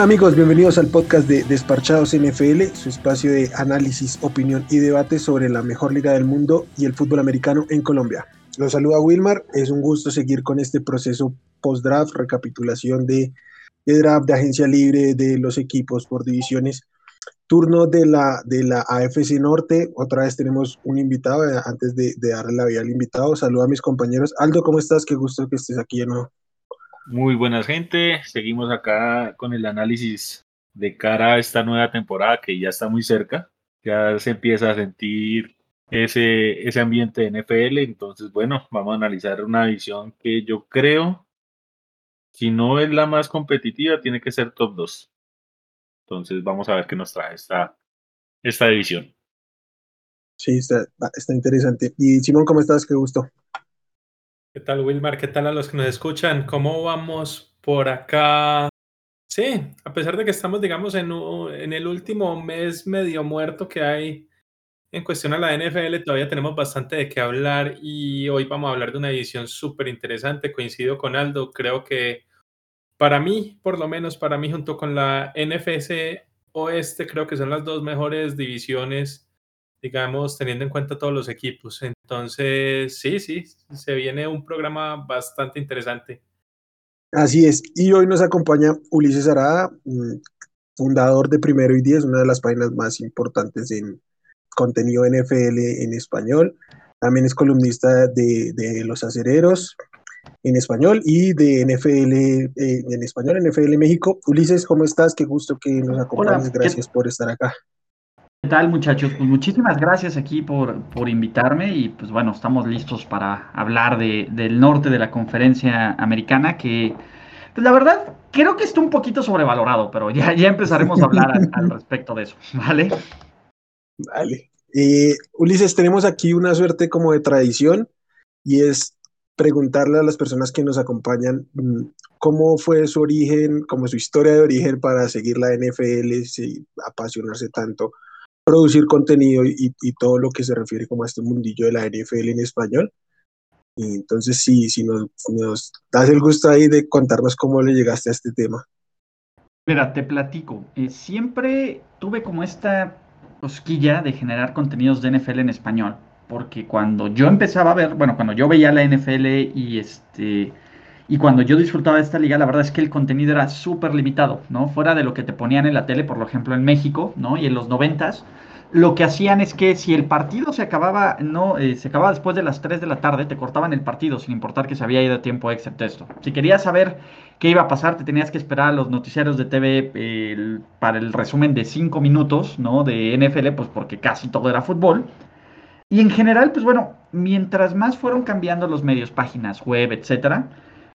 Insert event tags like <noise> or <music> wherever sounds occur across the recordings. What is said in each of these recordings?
Hola amigos, bienvenidos al podcast de Desparchados NFL, su espacio de análisis, opinión y debate sobre la mejor liga del mundo y el fútbol americano en Colombia. Los saluda Wilmar, es un gusto seguir con este proceso post-draft, recapitulación de, draft, de agencia libre, de los equipos por divisiones. Turno de la, de la AFC Norte, otra vez tenemos un invitado, eh, antes de, darle la vida al invitado, saludo a mis compañeros. Aldo, ¿cómo estás? Qué gusto que estés aquí de nuevo. Muy buenas gente, seguimos acá con el análisis de cara a esta nueva temporada que ya está muy cerca, ya se empieza a sentir ese, ese ambiente de NFL, entonces bueno, vamos a analizar una visión que yo creo, si no es la más competitiva, tiene que ser top 2. Entonces vamos a ver qué nos trae esta, esta división. Sí, está, está interesante. Y Simón, ¿cómo estás? Qué gusto. ¿Qué tal, Wilmar? ¿Qué tal a los que nos escuchan? ¿Cómo vamos por acá? Sí, a pesar de que estamos, digamos, en, en el último mes medio muerto que hay en cuestión a la NFL, todavía tenemos bastante de qué hablar y hoy vamos a hablar de una edición súper interesante. Coincido con Aldo, creo que para mí, por lo menos para mí, junto con la NFC Oeste, creo que son las dos mejores divisiones digamos, teniendo en cuenta todos los equipos. Entonces, sí, sí, se viene un programa bastante interesante. Así es. Y hoy nos acompaña Ulises Arada, mm, fundador de Primero y Diez, una de las páginas más importantes en contenido NFL en español. También es columnista de, de Los Acereros en español y de NFL eh, en español, NFL México. Ulises, ¿cómo estás? Qué gusto que nos acompañes. Gracias por estar acá. ¿Qué tal muchachos? Pues muchísimas gracias aquí por, por invitarme y pues bueno, estamos listos para hablar de, del norte de la conferencia americana que pues la verdad creo que está un poquito sobrevalorado, pero ya, ya empezaremos a hablar al, respecto de eso, ¿vale? Vale. Eh, Ulises, tenemos aquí una suerte como de tradición y es preguntarle a las personas que nos acompañan mm, cómo fue su origen, cómo su historia de origen para seguir la NFL, si apasionarse tanto producir contenido y, todo lo que se refiere como a este mundillo de la NFL en español. Y entonces sí, si nos, nos das el gusto ahí de contarnos cómo le llegaste a este tema. Mira, te platico. Eh, siempre tuve como esta cosquilla de generar contenidos de NFL en español, porque cuando yo empezaba a ver, bueno, cuando yo veía la NFL y este y cuando yo disfrutaba de esta liga, la verdad es que el contenido era súper limitado, ¿no? Fuera de lo que te ponían en la tele, por ejemplo, en México, ¿no? Y en los noventas, lo que hacían es que si el partido se acababa, no, eh, se acababa después de las 3 de la tarde, te cortaban el partido sin importar que se había ido tiempo excepto esto. Si querías saber qué iba a pasar, te tenías que esperar a los noticiarios de TV para el resumen de 5 minutos, ¿no? De NFL, pues porque casi todo era fútbol. Y en general, pues bueno, mientras más fueron cambiando los medios, páginas web, etcétera,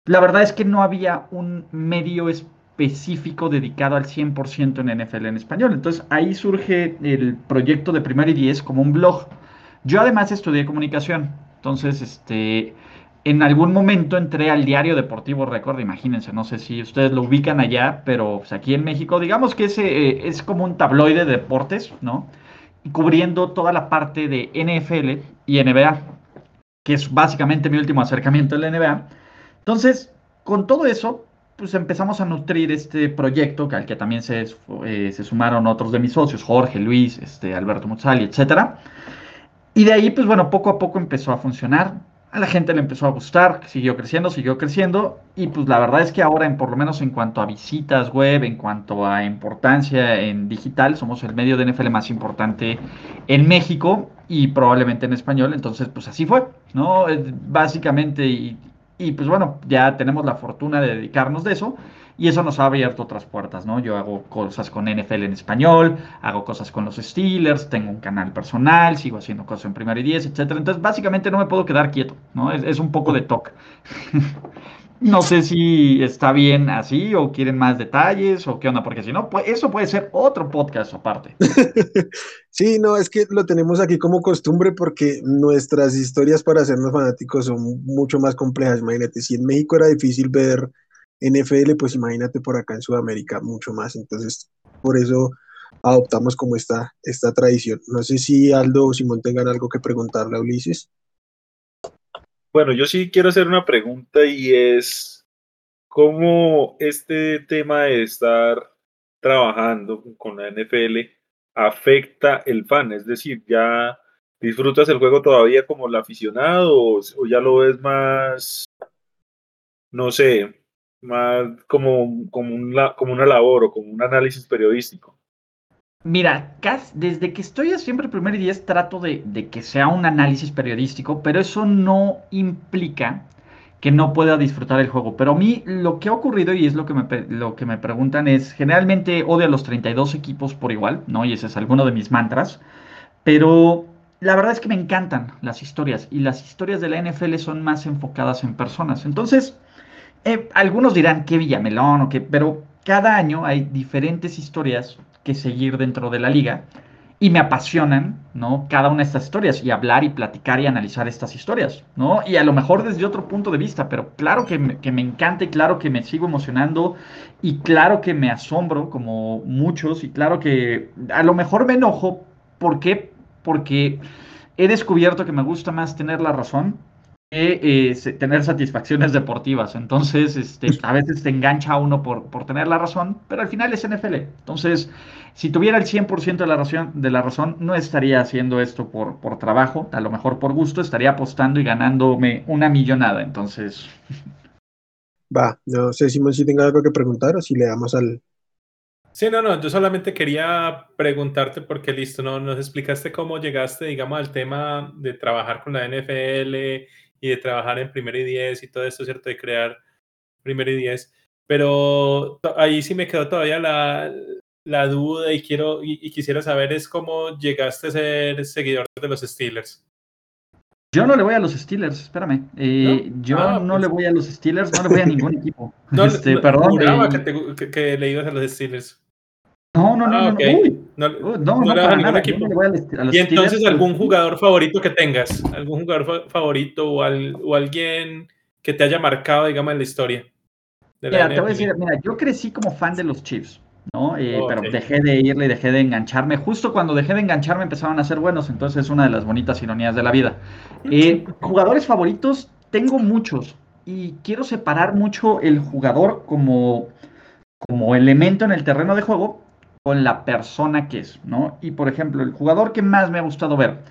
la verdad es que no había un medio específico dedicado al 100% en NFL en español. Entonces ahí surge el proyecto de Primero y Diez como un blog. Yo además estudié comunicación. Entonces, este, en algún momento entré al diario Deportivo Record, imagínense, no sé si ustedes lo ubican allá, pero pues, aquí en México, digamos que ese, eh, es como un tabloide de deportes, ¿no? Cubriendo toda la parte de NFL y NBA, que es básicamente mi último acercamiento a la NBA. Entonces, con todo eso, pues empezamos a nutrir este proyecto, al que también se, eh, se sumaron otros de mis socios, Jorge, Luis, este, Alberto Muzzali, etcétera. Y de ahí, pues bueno, poco a poco empezó a funcionar. A la gente le empezó a gustar, siguió creciendo, siguió creciendo. Y pues la verdad es que ahora, en, por lo menos en cuanto a visitas web, en cuanto a importancia en digital, somos el medio de NFL más importante en México y probablemente en español. Entonces, pues así fue, ¿no? Básicamente, y pues bueno, ya tenemos la fortuna de dedicarnos de eso y eso nos ha abierto otras puertas, ¿no? Yo hago cosas con NFL en español, hago cosas con los Steelers, tengo un canal personal, sigo haciendo cosas en Primero y Diez, etcétera. Entonces, básicamente no me puedo quedar quieto, ¿no? Es, es un poco de toque. <laughs> No sé si está bien así o quieren más detalles o qué onda, porque si no, pues eso puede ser otro podcast aparte. <laughs> Sí, no, es que lo tenemos aquí como costumbre porque nuestras historias para hacernos fanáticos son mucho más complejas. Imagínate, si en México era difícil ver NFL, pues imagínate por acá en Sudamérica mucho más. Entonces, por eso adoptamos como esta, esta tradición. No sé si Aldo o Simón tengan algo que preguntarle a Ulises. Bueno, yo sí quiero hacer una pregunta y es cómo este tema de estar trabajando con la NFL afecta el fan? Es decir, ¿ya disfrutas el juego todavía como el aficionado o, ya lo ves más, no sé, más como, como, como una labor o como un análisis periodístico? Mira, desde que estoy siempre primer y diez trato de, que sea un análisis periodístico, pero eso no implica que no pueda disfrutar el juego. Pero a mí lo que ha ocurrido, y es lo que me, lo que me preguntan, es generalmente odio a los 32 equipos por igual, ¿no? Y ese es alguno de mis mantras. Pero la verdad es que me encantan las historias, y las historias de la NFL son más enfocadas en personas. Entonces, eh, algunos dirán que Villamelón o qué, pero cada año hay diferentes historias que seguir dentro de la liga y me apasionan, ¿no? Cada una de estas historias y hablar y platicar y analizar estas historias, ¿no? Y a lo mejor desde otro punto de vista, pero claro que me, que me encanta y claro que me sigo emocionando y claro que me asombro como muchos y claro que a lo mejor me enojo. ¿Por qué? Porque he descubierto que me gusta más tener la razón eh, tener satisfacciones deportivas. Entonces, este, a veces te engancha uno por, por tener la razón, pero al final es NFL. Entonces, si tuviera el 100% de la, razón, de la razón, no estaría haciendo esto por, por trabajo, a lo mejor por gusto, estaría apostando y ganándome una millonada. Entonces... Va, no sé Simón si tenga algo que preguntar o si le damos al... Sí, no, no, yo solamente quería preguntarte porque listo, ¿no? Nos explicaste cómo llegaste, digamos, al tema de trabajar con la NFL y de trabajar en primero y diez y todo esto, ¿cierto? De crear primero y diez. Pero ahí sí me quedó todavía la, la duda y quiero y, quisiera saber es cómo llegaste a ser seguidor de los Steelers. Yo no le voy a los Steelers, espérame. Eh, yo ah, no le pues voy a los Steelers, no le voy a <laughs> ningún equipo. No, este, perdón. Eh, que, que, le ibas a los Steelers. No, no, no, ah, no, no, no, no, a ningún equipo. y entonces algún jugador favorito que tengas, algún jugador favorito o, o alguien que te haya marcado, digamos, en la historia. mira, te voy a decir, mira, yo crecí como fan de los Chiefs, ¿no? Eh, pero dejé de irle y dejé de engancharme. Justo cuando dejé de engancharme empezaron a ser buenos, entonces es una de las bonitas ironías de la vida. Eh, jugadores favoritos, tengo muchos y quiero separar mucho el jugador como, como elemento en el terreno de juego con la persona que es, ¿no? Y por ejemplo, el jugador que más me ha gustado ver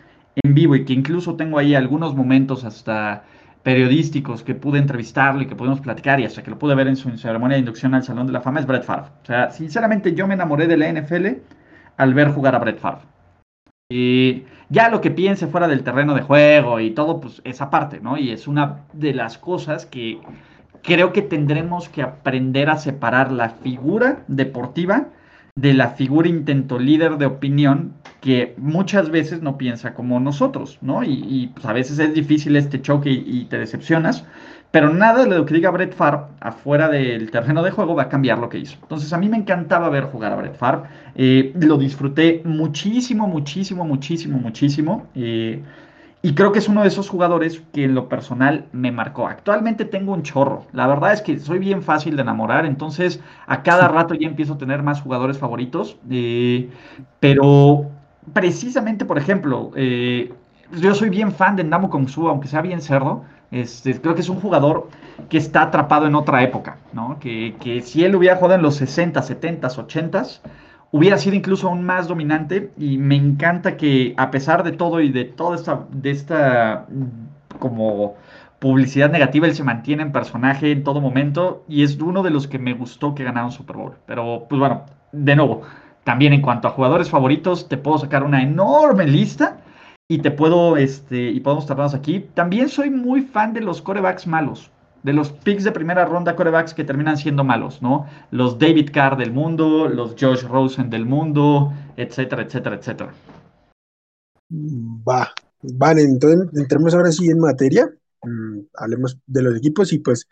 en vivo y que incluso tengo ahí algunos momentos hasta periodísticos que pude entrevistarlo y que pudimos platicar y hasta que lo pude ver en su ceremonia de inducción al Salón de la Fama es Brett Favre. O sea, sinceramente yo me enamoré de la NFL al ver jugar a Brett Favre. Y ya lo que piense fuera del terreno de juego y todo, pues esa parte, ¿no? Y es una de las cosas que creo que tendremos que aprender a separar la figura deportiva de la figura intento líder de opinión que muchas veces no piensa como nosotros, ¿no? Y, pues, a veces es difícil este choque y, te decepcionas, pero nada de lo que diga Brett Favre afuera del terreno de juego va a cambiar lo que hizo. Entonces a mí me encantaba ver jugar a Brett Favre, eh, lo disfruté muchísimo, muchísimo, muchísimo, muchísimo. Eh, y creo que es uno de esos jugadores que en lo personal me marcó. Actualmente tengo un chorro. La verdad es que soy bien fácil de enamorar, entonces a cada rato ya empiezo a tener más jugadores favoritos. Eh, pero precisamente, por ejemplo, eh, yo soy bien fan de Namu Kongsu, aunque sea bien cerdo. Este, creo que es un jugador que está atrapado en otra época, ¿no? Que, que si él hubiera jugado en los 60, 70, 80, hubiera sido incluso aún más dominante y me encanta que a pesar de todo y de toda esta, mm, como publicidad negativa, él se mantiene en personaje en todo momento y es uno de los que me gustó que ganara un Super Bowl. Pero pues bueno, de nuevo, también en cuanto a jugadores favoritos, te puedo sacar una enorme lista y te puedo, este, y podemos tardarnos aquí. También soy muy fan de los corebacks malos de los picks de primera ronda corebacks que terminan siendo malos, ¿no? Los David Carr del mundo, los Josh Rosen del mundo, etcétera, etcétera, etcétera. Va, vale, entonces entremos ahora sí en materia, mm, hablemos de los equipos y pues,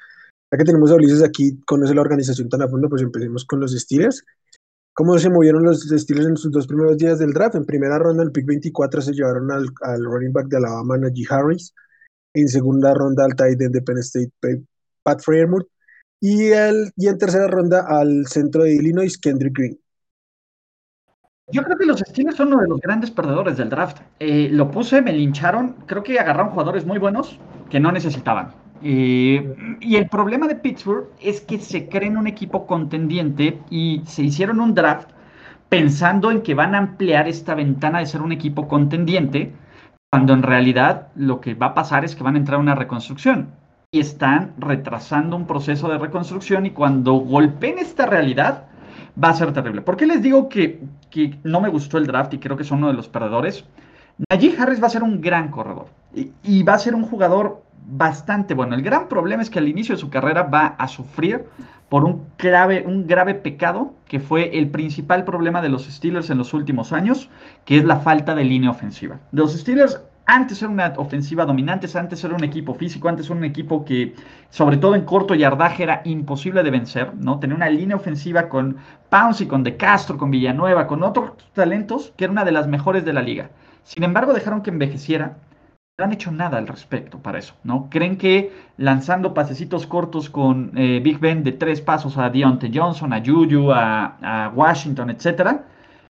ya que tenemos a Ulises aquí, conoce la organización tan a fondo, pues empecemos con los Steelers. ¿Cómo se movieron los Steelers en sus dos primeros días del draft? En primera ronda, el pick 24 se llevaron al, running back de Alabama, Najee Harris en segunda ronda al tight end de Penn State, Pat Freiermuth, y, y en tercera ronda al centro de Illinois, Kendrick Green. Yo creo que los Steelers son uno de los grandes perdedores del draft. Eh, lo puse, me lincharon. Creo que agarraron jugadores muy buenos que no necesitaban. Eh, y el problema de Pittsburgh es que se creen un equipo contendiente y se hicieron un draft pensando en que van a ampliar esta ventana de ser un equipo contendiente, cuando en realidad lo que va a pasar es que van a entrar a una reconstrucción y están retrasando un proceso de reconstrucción y cuando golpeen esta realidad va a ser terrible. ¿Por qué les digo que, que no me gustó el draft y creo que son uno de los perdedores? Najee Harris va a ser un gran corredor y, va a ser un jugador bastante bueno. El gran problema es que al inicio de su carrera va a sufrir por un grave, un grave pecado que fue el principal problema de los Steelers en los últimos años, que es la falta de línea ofensiva. Los Steelers antes era una ofensiva dominante, antes era un equipo físico, antes era un equipo que, sobre todo en corto yardaje, era imposible de vencer, ¿no? Tenía una línea ofensiva con Pounce y con De Castro, con Villanueva, con otros talentos, que era una de las mejores de la liga. Sin embargo, dejaron que envejeciera. No han hecho nada al respecto para eso, ¿no? Creen que lanzando pasecitos cortos con eh, Big Ben de tres pasos a Deontay Johnson, a Juju, a, Washington, etcétera,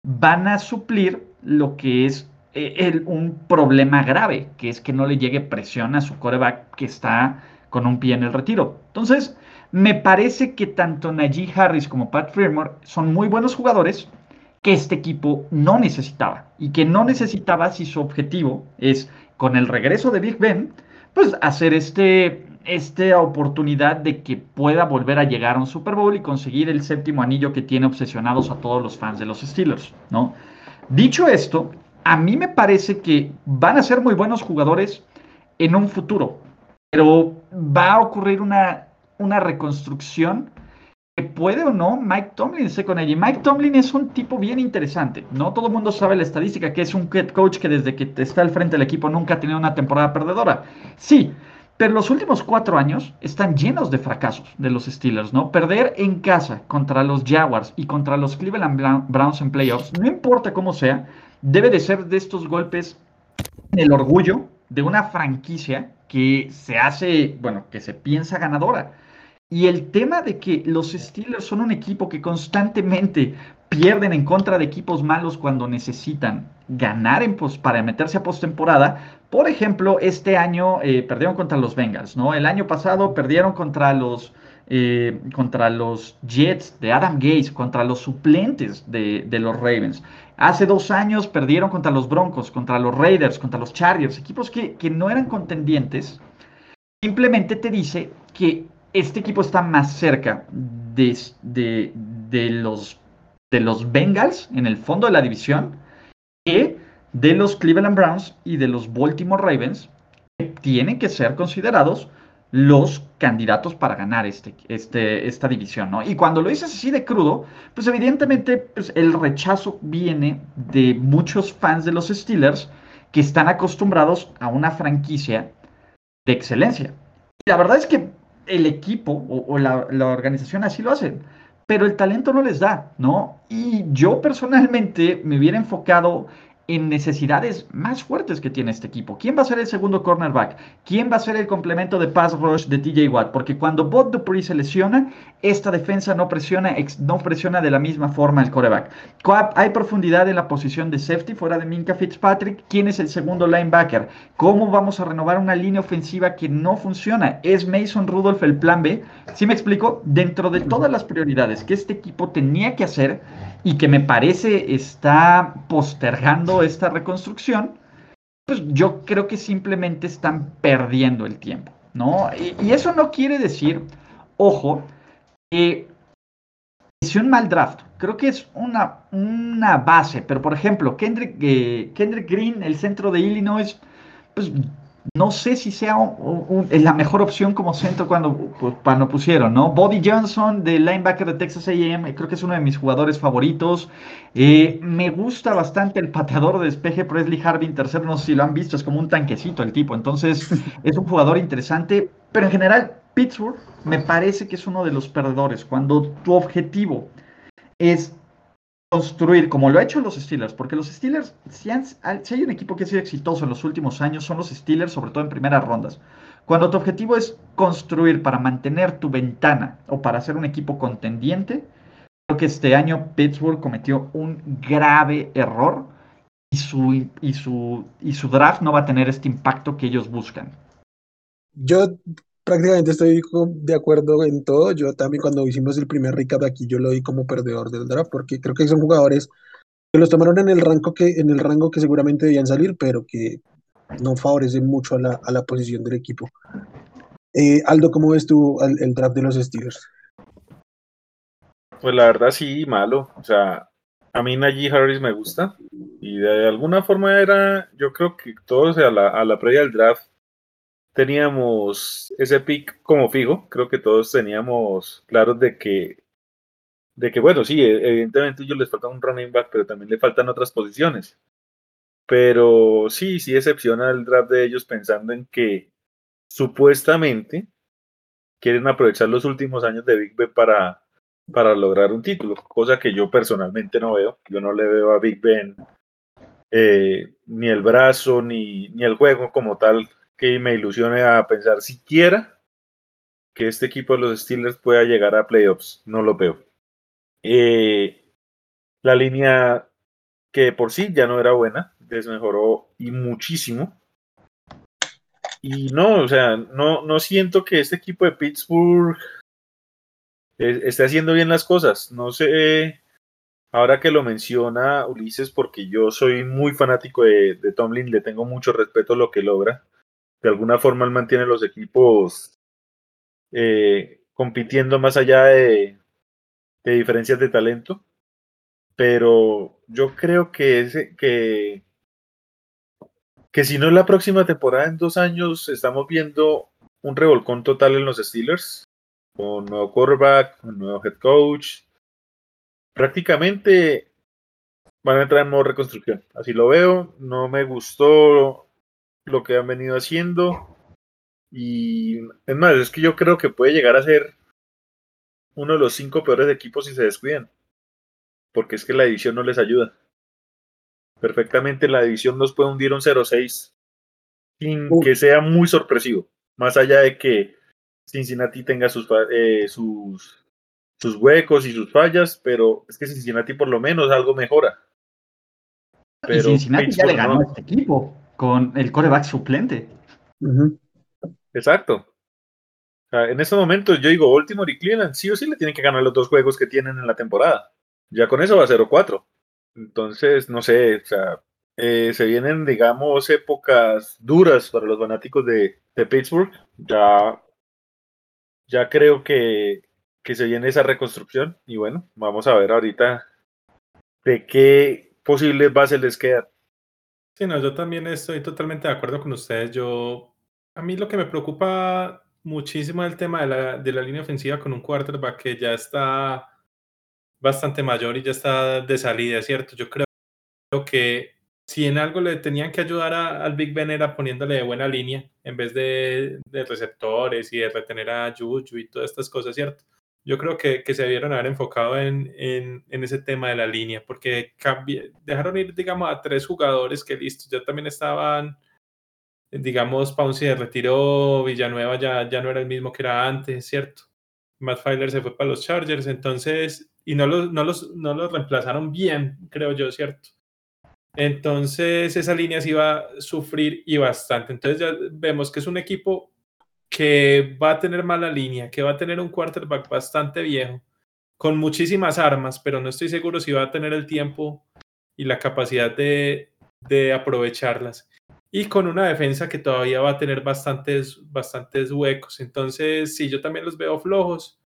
van a suplir lo que es eh, un problema grave, que es que no le llegue presión a su coreback que está con un pie en el retiro. Entonces, me parece que tanto Najee Harris como Pat Firmore son muy buenos jugadores, que este equipo no necesitaba y que no necesitaba si su objetivo es, con el regreso de Big Ben, pues hacer este, esta oportunidad de que pueda volver a llegar a un Super Bowl y conseguir el séptimo anillo que tiene obsesionados a todos los fans de los Steelers, ¿no? Dicho esto, a mí me parece que van a ser muy buenos jugadores en un futuro, pero va a ocurrir una, una reconstrucción puede o no Mike Tomlin esté con. Y Mike Tomlin es un tipo bien interesante. No todo el mundo sabe la estadística, que es un coach que desde que está al frente del equipo nunca ha tenido una temporada perdedora. Sí, pero los últimos cuatro años están llenos de fracasos de los Steelers, ¿no? Perder en casa contra los Jaguars y contra los Cleveland Browns en playoffs, no importa cómo sea, debe de ser de estos golpes en el orgullo de una franquicia que se hace, bueno, que se piensa ganadora. Y el tema de que los Steelers son un equipo que constantemente pierden en contra de equipos malos cuando necesitan ganar en para meterse a postemporada. Por ejemplo, este año eh, perdieron contra los Bengals, ¿no? El año pasado perdieron contra los, eh, contra los Jets de Adam Gates, contra los suplentes de, los Ravens. Hace dos años perdieron contra los Broncos, contra los Raiders, contra los Chargers, equipos que, que no eran contendientes. Simplemente te dice que este equipo está más cerca de, los Bengals en el fondo de la división que de los Cleveland Browns y de los Baltimore Ravens, que tienen que ser considerados los candidatos para ganar este, este, esta división, ¿no? Y cuando lo dices así de crudo, pues evidentemente pues, el rechazo viene de muchos fans de los Steelers que están acostumbrados a una franquicia de excelencia. Y la verdad es que el equipo o, la, organización así lo hacen, pero el talento no les da, ¿no? Y yo personalmente me hubiera enfocado en necesidades más fuertes que tiene este equipo. ¿Quién va a ser el segundo cornerback? ¿Quién va a ser el complemento de pass rush de TJ Watt? Porque cuando Bot Dupree se lesiona, esta defensa no presiona, no presiona de la misma forma el coreback. Hay profundidad en la posición de safety fuera de Minka Fitzpatrick. ¿Quién es el segundo linebacker? ¿Cómo vamos a renovar una línea ofensiva que no funciona? ¿Es Mason Rudolph el plan B? ¿Sí me explico? Dentro de todas las prioridades que este equipo tenía que hacer, y que me parece está postergando esta reconstrucción, pues yo creo que simplemente están perdiendo el tiempo, ¿no? Y, eso no quiere decir, ojo, que es un mal draft. Creo que es una, una base, pero por ejemplo, Kendrick, eh, Kendrick Green, el centro de Illinois, pues no sé si sea la mejor opción como centro cuando, cuando pusieron, ¿no? Bobby Johnson, del linebacker de Texas AM, creo que es uno de mis jugadores favoritos. Eh, me gusta bastante el pateador de despeje Presley Harvin, tercero, no sé si lo han visto, es como un tanquecito el tipo, entonces <laughs> es un jugador interesante, pero en general Pittsburgh me parece que es uno de los perdedores. Cuando tu objetivo es construir, como lo ha hecho los Steelers, porque los Steelers, si, hay un equipo que ha sido exitoso en los últimos años, son los Steelers, sobre todo en primeras rondas. Cuando tu objetivo es construir para mantener tu ventana o para ser un equipo contendiente, creo que este año Pittsburgh cometió un grave error y su, y su, y su draft no va a tener este impacto que ellos buscan. Yo prácticamente estoy de acuerdo en todo. Yo también cuando hicimos el primer recap aquí, yo lo vi como perdedor del draft, porque creo que son jugadores que los tomaron en el rango que, en el rango que seguramente debían salir, pero que no favorecen mucho a la, a la posición del equipo. Eh, Aldo, ¿cómo ves tú el, draft de los Steelers? Pues la verdad sí, malo. O sea, a mí Najee Harris me gusta y de alguna forma era, yo creo que todos a la, a la previa del draft teníamos ese pick como fijo, creo que todos teníamos claros de que, de que bueno, sí, e, evidentemente ellos les falta un running back, pero también le faltan otras posiciones. Pero sí, sí decepciona el draft de ellos pensando en que supuestamente quieren aprovechar los últimos años de Big Ben para, para lograr un título, cosa que yo personalmente no veo. Yo no le veo a Big Ben eh, ni el brazo ni, ni el juego como tal que me ilusione a pensar siquiera que este equipo de los Steelers pueda llegar a playoffs. No lo veo. Eh, la línea que por sí ya no era buena, desmejoró y muchísimo. Y no, o sea, no, no siento que este equipo de Pittsburgh esté haciendo bien las cosas. No sé, ahora que lo menciona Ulises, porque yo soy muy fanático de, de Tomlin, le tengo mucho respeto a lo que logra. De alguna forma él mantiene los equipos eh, compitiendo más allá de, diferencias de talento. Pero yo creo que, ese, que, que si no es la próxima temporada en dos años, estamos viendo un revolcón total en los Steelers con nuevo quarterback, con nuevo head coach. Prácticamente van a entrar en modo reconstrucción. Así lo veo. No me gustó lo que han venido haciendo. Y es más, es que yo creo que puede llegar a ser uno de los cinco peores equipos si se descuidan. Porque es que la división no les ayuda. Perfectamente la división nos puede hundir un 0-6 sin que sea muy sorpresivo. Más allá de que Cincinnati tenga sus, eh, sus, sus huecos y sus fallas, pero es que Cincinnati por lo menos algo mejora. Pero y Cincinnati ya le ganó no. a este equipo con el coreback suplente. Uh -huh. Exacto. O sea, en estos momentos yo digo, Baltimore y Cleveland sí o sí le tienen que ganar los dos juegos que tienen en la temporada. Ya con eso va a 0-4. Entonces, no sé, o sea, eh, se vienen, digamos, épocas duras para los fanáticos de, de Pittsburgh. Ya ya creo que, que, se viene esa reconstrucción y bueno, vamos a ver ahorita de qué posibles bases les quedan. Sí, no, yo también estoy totalmente de acuerdo con ustedes. Yo, a mí lo que me preocupa muchísimo es el tema de la, de la línea ofensiva con un quarterback que ya está bastante mayor y ya está de salida, ¿cierto? Yo creo que si en algo le tenían que ayudar a, al Big Ben era poniéndole de buena línea en vez de, de, receptores y de retener a Juju y todas estas cosas, ¿cierto? Yo creo que, que se debieron haber enfocado en, en, ese tema de la línea, porque cambié, dejaron ir, digamos, a tres jugadores que listo, ya también estaban, digamos, Pouncy de retiro, Villanueva ya, ya no era el mismo que era antes, ¿cierto? Matt Filer se fue para los Chargers, entonces, y no los, no los, no los reemplazaron bien, creo yo, ¿cierto? Entonces esa línea sí va a sufrir y bastante. Entonces ya vemos que es un equipo que va a tener mala línea, que va a tener un quarterback bastante viejo, con muchísimas armas, pero no estoy seguro si va a tener el tiempo y la capacidad de, de aprovecharlas. Y con una defensa que todavía va a tener bastantes, bastantes huecos. Entonces, sí, yo también los veo flojos.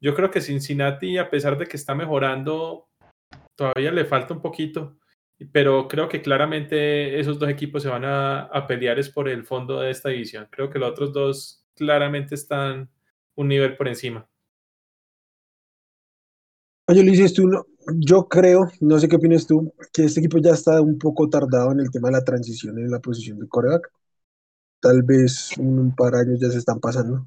Yo creo que Cincinnati, a pesar de que está mejorando, todavía le falta un poquito pero creo que claramente esos dos equipos se van a, a, pelear es por el fondo de esta división. Creo que los otros dos claramente están un nivel por encima. Oye, Luis, tú no, yo creo, no sé qué opinas tú, que este equipo ya está un poco tardado en el tema de la transición en la posición de coreback. Tal vez un par de años ya se están pasando.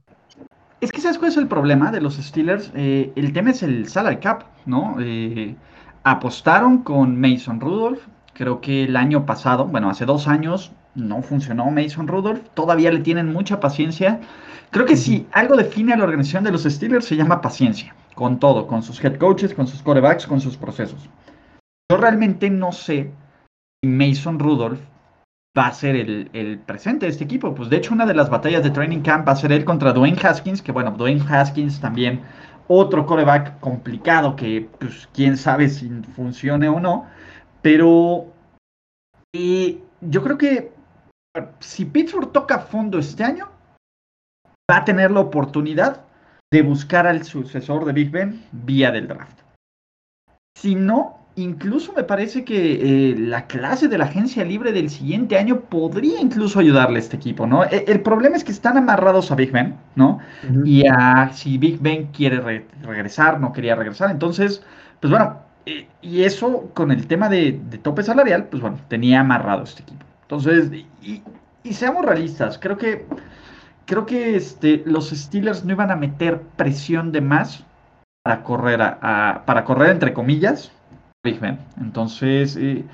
Es que sabes cuál es el problema de los Steelers. Eh, el tema es el salary cap, ¿no? Eh, apostaron con Mason Rudolph. Creo que el año pasado, bueno, hace dos años no funcionó Mason Rudolph. Todavía le tienen mucha paciencia. Creo que si algo define a la organización de los Steelers se llama paciencia. Con todo, con sus head coaches, con sus corebacks, con sus procesos. Yo realmente no sé si Mason Rudolph va a ser el, presente de este equipo. Pues de hecho, una de las batallas de training camp va a ser él contra Dwayne Haskins, que bueno, Dwayne Haskins también otro coreback complicado que pues quién sabe si funcione o no. Pero y yo creo que si Pittsburgh toca fondo este año, va a tener la oportunidad de buscar al sucesor de Big Ben vía del draft. Si no, incluso me parece que eh, la clase de la agencia libre del siguiente año podría incluso ayudarle a este equipo, ¿no? E, el, problema es que están amarrados a Big Ben, ¿no? Y a si Big Ben quiere regresar, no quería regresar. Entonces, pues bueno, eh, y eso con el tema de, tope salarial, pues bueno, tenía amarrado este equipo. Entonces, y, seamos realistas, creo que creo que este, los Steelers no iban a meter presión de más para correr a, para correr entre comillas Big. Entonces, eh,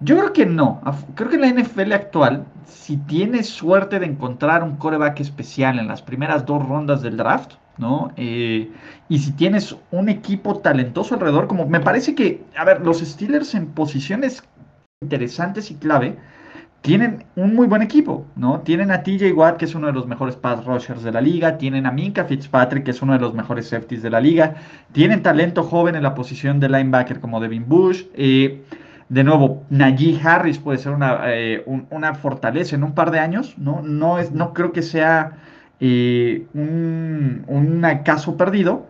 yo creo que no. Creo que la NFL actual, si tienes suerte de encontrar un coreback especial en las primeras dos rondas del draft, ¿no? Eh, y si tienes un equipo talentoso alrededor, como me parece que, a ver, los Steelers en posiciones interesantes y clave, tienen un muy buen equipo, ¿no? Tienen a TJ Watt, que es uno de los mejores pass rushers de la liga, tienen a Minka Fitzpatrick, que es uno de los mejores safeties de la liga, tienen talento joven en la posición de linebacker como Devin Bush, eh, de nuevo, Najee Harris puede ser una, eh, una fortaleza en un par de años, ¿no? No, es, no creo que sea eh, un, un caso perdido,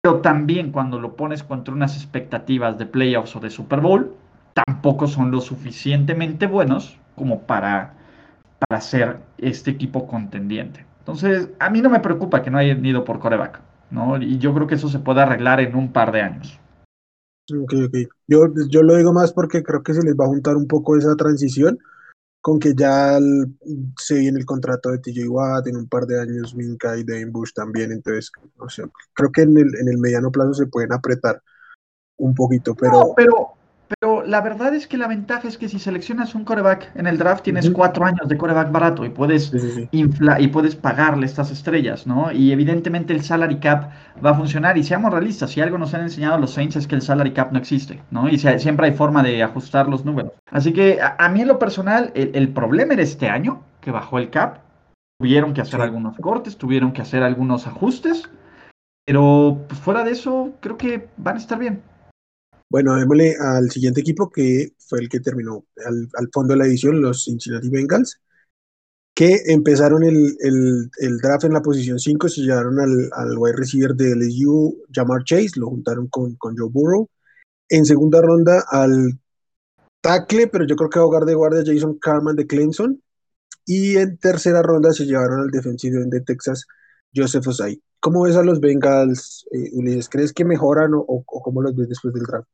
pero también cuando lo pones contra unas expectativas de playoffs o de Super Bowl, tampoco son lo suficientemente buenos como para, para ser este equipo contendiente. Entonces, a mí no me preocupa que no hayan ido por coreback, ¿no? Y yo creo que eso se puede arreglar en un par de años. Ok, ok. Yo, yo lo digo más porque creo que se les va a juntar un poco esa transición con que ya se viene el contrato de TJ Watt en un par de años, Minka y Dane Bush también, entonces, o sea, creo que en el, en el mediano plazo se pueden apretar un poquito, pero... No, pero la verdad es que la ventaja es que si seleccionas un coreback en el draft, tienes cuatro años de coreback barato y puedes, y puedes pagarle estas estrellas, ¿no? Y evidentemente el salary cap va a funcionar. Y seamos realistas, si algo nos han enseñado los Saints es que el salary cap no existe, ¿no? Y siempre hay forma de ajustar los números. Así que a, mí en lo personal, el, problema era este año, que bajó el cap. Tuvieron que hacer algunos cortes, tuvieron que hacer algunos ajustes. Pero pues, fuera de eso, creo que van a estar bien. Bueno, démosle al siguiente equipo que fue el que terminó al, fondo de la edición, los Cincinnati Bengals, que empezaron el, draft en la posición 5, se llevaron al, al, wide receiver de LSU, Jamar Chase, lo juntaron con, con Joe Burrow. En segunda ronda al tackle, pero yo creo que a jugar de guardia Jason Carman de Clemson. Y en tercera ronda se llevaron al defensivo de Texas, Joseph Osai. ¿Cómo ves a los Bengals, eh, Ulises? ¿Crees que mejoran o, o, cómo los ves después del draft?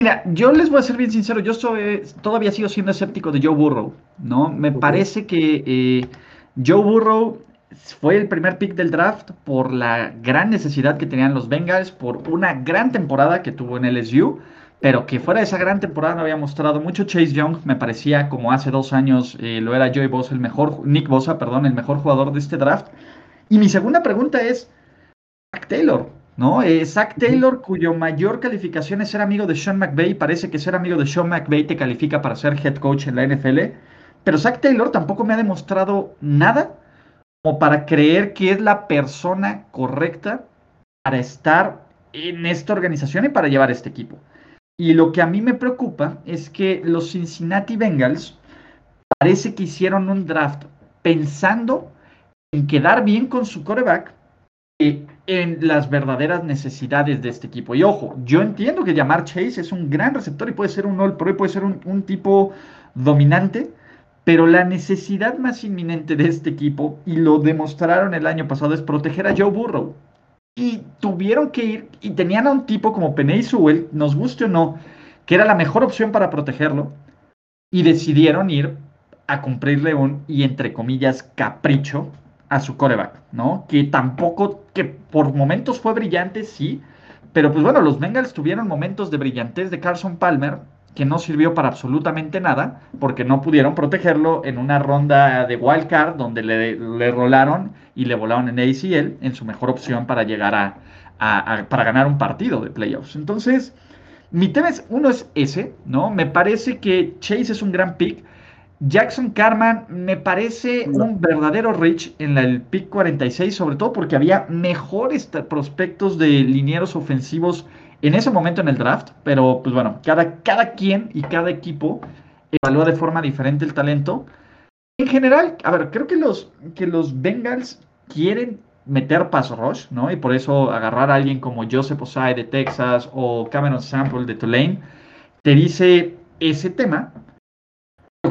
Mira, yo les voy a ser bien sincero, yo soy, todavía sigo siendo escéptico de Joe Burrow, ¿no? Me parece que eh, Joe Burrow fue el primer pick del draft por la gran necesidad que tenían los Bengals, por una gran temporada que tuvo en LSU, pero que fuera de esa gran temporada no había mostrado mucho. Chase Young me parecía como hace dos años eh, lo era Joey Bosa, el mejor, Nick Bosa, perdón, el mejor jugador de este draft. Y mi segunda pregunta es, Zach Taylor, ¿no? Eh, Zach Taylor, cuyo mayor calificación es ser amigo de Sean McVay, parece que ser amigo de Sean McVay te califica para ser head coach en la NFL, pero Zach Taylor tampoco me ha demostrado nada como para creer que es la persona correcta para estar en esta organización y para llevar este equipo. Y lo que a mí me preocupa es que los Cincinnati Bengals parece que hicieron un draft pensando en quedar bien con su coreback en las verdaderas necesidades de este equipo. Y ojo, yo entiendo que llamar Chase es un gran receptor y puede ser un All Pro y puede ser un, tipo dominante, pero la necesidad más inminente de este equipo, y lo demostraron el año pasado, es proteger a Joe Burrow. Y tuvieron que ir, y tenían a un tipo como Peney Sewell, nos guste o no, que era la mejor opción para protegerlo, y decidieron ir a cumplirle un, y entre comillas, capricho a su coreback, ¿no? Que tampoco, que por momentos fue brillante, sí, pero pues bueno, los Bengals tuvieron momentos de brillantez de Carson Palmer que no sirvió para absolutamente nada porque no pudieron protegerlo en una ronda de wild card donde le, le rolaron y le volaron en ACL en su mejor opción para llegar a, para ganar un partido de playoffs. Entonces, mi tema es, uno es ese, ¿no? Me parece que Chase es un gran pick. Jackson Carman me parece un verdadero rich en el pick 46, sobre todo porque había mejores prospectos de linieros ofensivos en ese momento en el draft, pero pues bueno, cada, cada quien y cada equipo evalúa de forma diferente el talento. En general, a ver, creo que los, que los Bengals quieren meter pass rush, ¿no? Y por eso agarrar a alguien como Joseph Osai de Texas o Cameron Sample de Tulane te dice ese tema.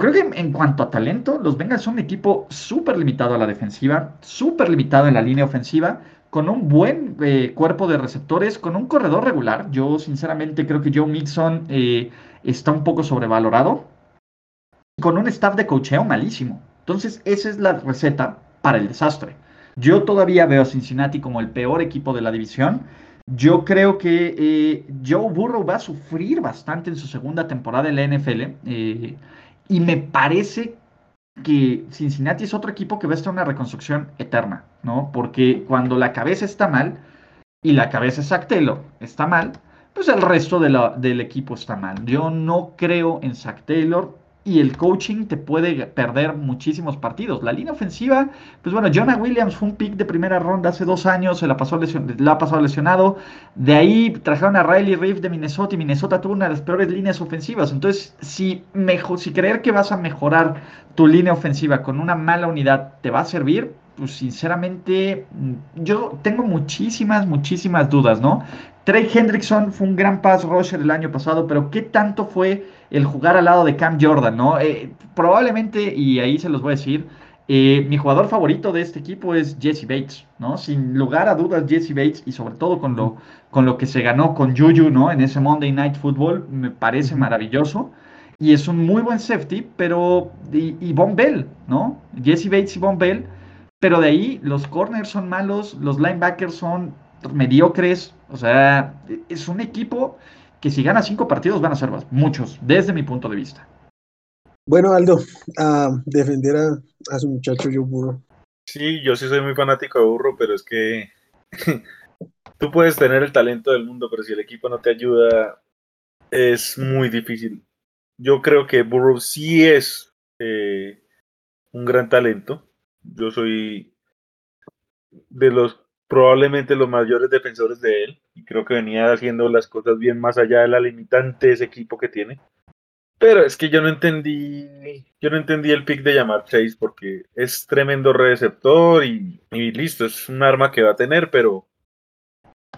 Creo que en cuanto a talento, los Bengals son un equipo súper limitado a la defensiva, súper limitado en la línea ofensiva, con un buen eh, cuerpo de receptores, con un corredor regular. Yo sinceramente creo que Joe Mixon eh, está un poco sobrevalorado, con un staff de cocheo malísimo. Entonces, esa es la receta para el desastre. Yo todavía veo a Cincinnati como el peor equipo de la división. Yo creo que eh, Joe Burrow va a sufrir bastante en su segunda temporada en la NFL. Y me parece que Cincinnati es otro equipo que va a estar en una reconstrucción eterna, ¿no? Porque cuando la cabeza está mal y la cabeza de Zach Taylor está mal, pues el resto del equipo está mal. Yo no creo en Zach Taylor y el coaching te puede perder muchísimos partidos. La línea ofensiva, pues bueno, Jonah Williams fue un pick de primera ronda hace dos años, se la, pasó la ha pasado lesionado. De ahí trajeron a Riley Reef de Minnesota y Minnesota tuvo una de las peores líneas ofensivas. Entonces, si, mejor, si creer que vas a mejorar tu línea ofensiva con una mala unidad te va a servir, pues sinceramente yo tengo muchísimas, muchísimas dudas, ¿no? Trey Hendrickson fue un gran pass rusher el año pasado, pero ¿qué tanto fue el jugar al lado de Cam Jordan, ¿no? Eh, probablemente, y ahí se los voy a decir, eh, mi jugador favorito de este equipo es Jesse Bates, ¿no? Sin lugar a dudas, Jesse Bates, y sobre todo con lo, con lo que se ganó con Juju, ¿no? En ese Monday Night Football, me parece maravilloso. Y es un muy buen safety, pero. Y, y Von Bell, ¿no? Jesse Bates y Von Bell pero de ahí los corners son malos, los linebackers son mediocres. O sea, es un equipo que si gana cinco partidos van a ser muchos, desde mi punto de vista. Bueno, Aldo, a defender a, su muchacho yo Burro. Sí, yo sí soy muy fanático de Burro, pero es que <laughs> tú puedes tener el talento del mundo, pero si el equipo no te ayuda, es muy difícil. Yo creo que Burrow sí es eh, un gran talento, yo soy de los probablemente los mayores defensores de él y creo que venía haciendo las cosas bien más allá de la limitante de ese equipo que tiene. Pero es que yo no entendí, yo no entendí el pick de llamar Chase porque es tremendo receptor y, y listo, es un arma que va a tener, pero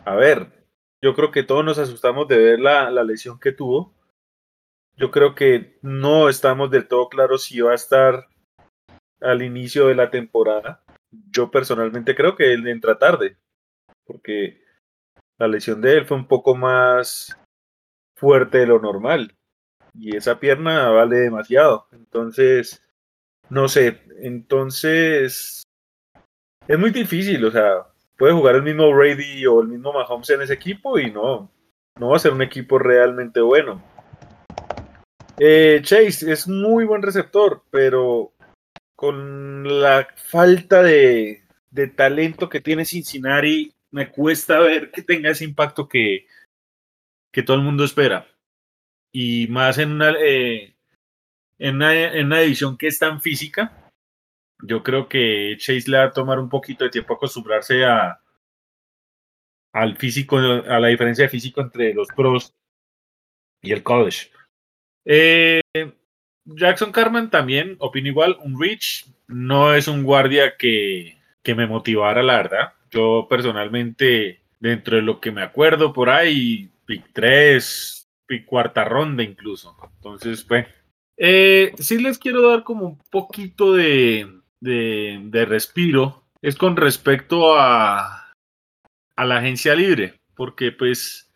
a ver, yo creo que todos nos asustamos de ver la, la lesión que tuvo. Yo creo que no estamos del todo claros si va a estar al inicio de la temporada. Yo personalmente creo que él entra tarde, porque la lesión de él fue un poco más fuerte de lo normal y esa pierna vale demasiado. Entonces, no sé, entonces es muy difícil, o sea, puede jugar el mismo Brady o el mismo Mahomes en ese equipo y no, no va a ser un equipo realmente bueno. Eh, Chase es muy buen receptor, pero con la falta de, talento que tiene Cincinnati, me cuesta ver que tenga ese impacto que, que todo el mundo espera. Y más en una, eh, en, una, edición que es tan física, yo creo que Chase le va a tomar un poquito de tiempo acostumbrarse a al físico, a la diferencia de físico entre los pros y el college. Eh, Jackson Carman también, opino igual, un Rich no es un guardia que, que me motivara, la verdad. Yo personalmente, dentro de lo que me acuerdo por ahí, pick 3, pick cuarta ronda incluso. Entonces, pues, eh, sí les quiero dar como un poquito de, de, de respiro. Es con respecto a, a la agencia libre, porque pues,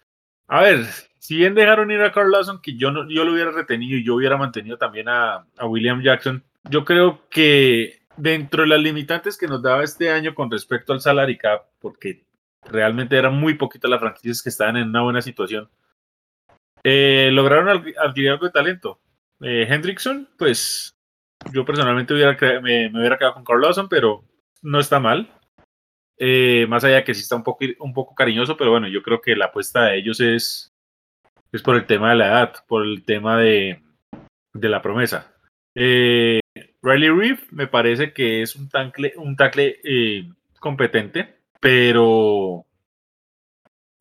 a ver, si bien dejaron ir a Carl Lawson, que yo, no, yo lo hubiera retenido y yo hubiera mantenido también a, a William Jackson, yo creo que dentro de las limitantes que nos daba este año con respecto al salary cap, porque realmente eran muy poquitas las franquicias que estaban en una buena situación, eh, lograron adquirir algo de talento. Eh, Hendrickson, pues yo personalmente me, hubiera quedado con Carl Lawson, pero no está mal. Eh, más allá de que sí está un poco, cariñoso, pero bueno, yo creo que la apuesta de ellos es es por el tema de la edad, por el tema de, de la promesa. Eh, Riley Reef me parece que es un tackle, eh, competente, pero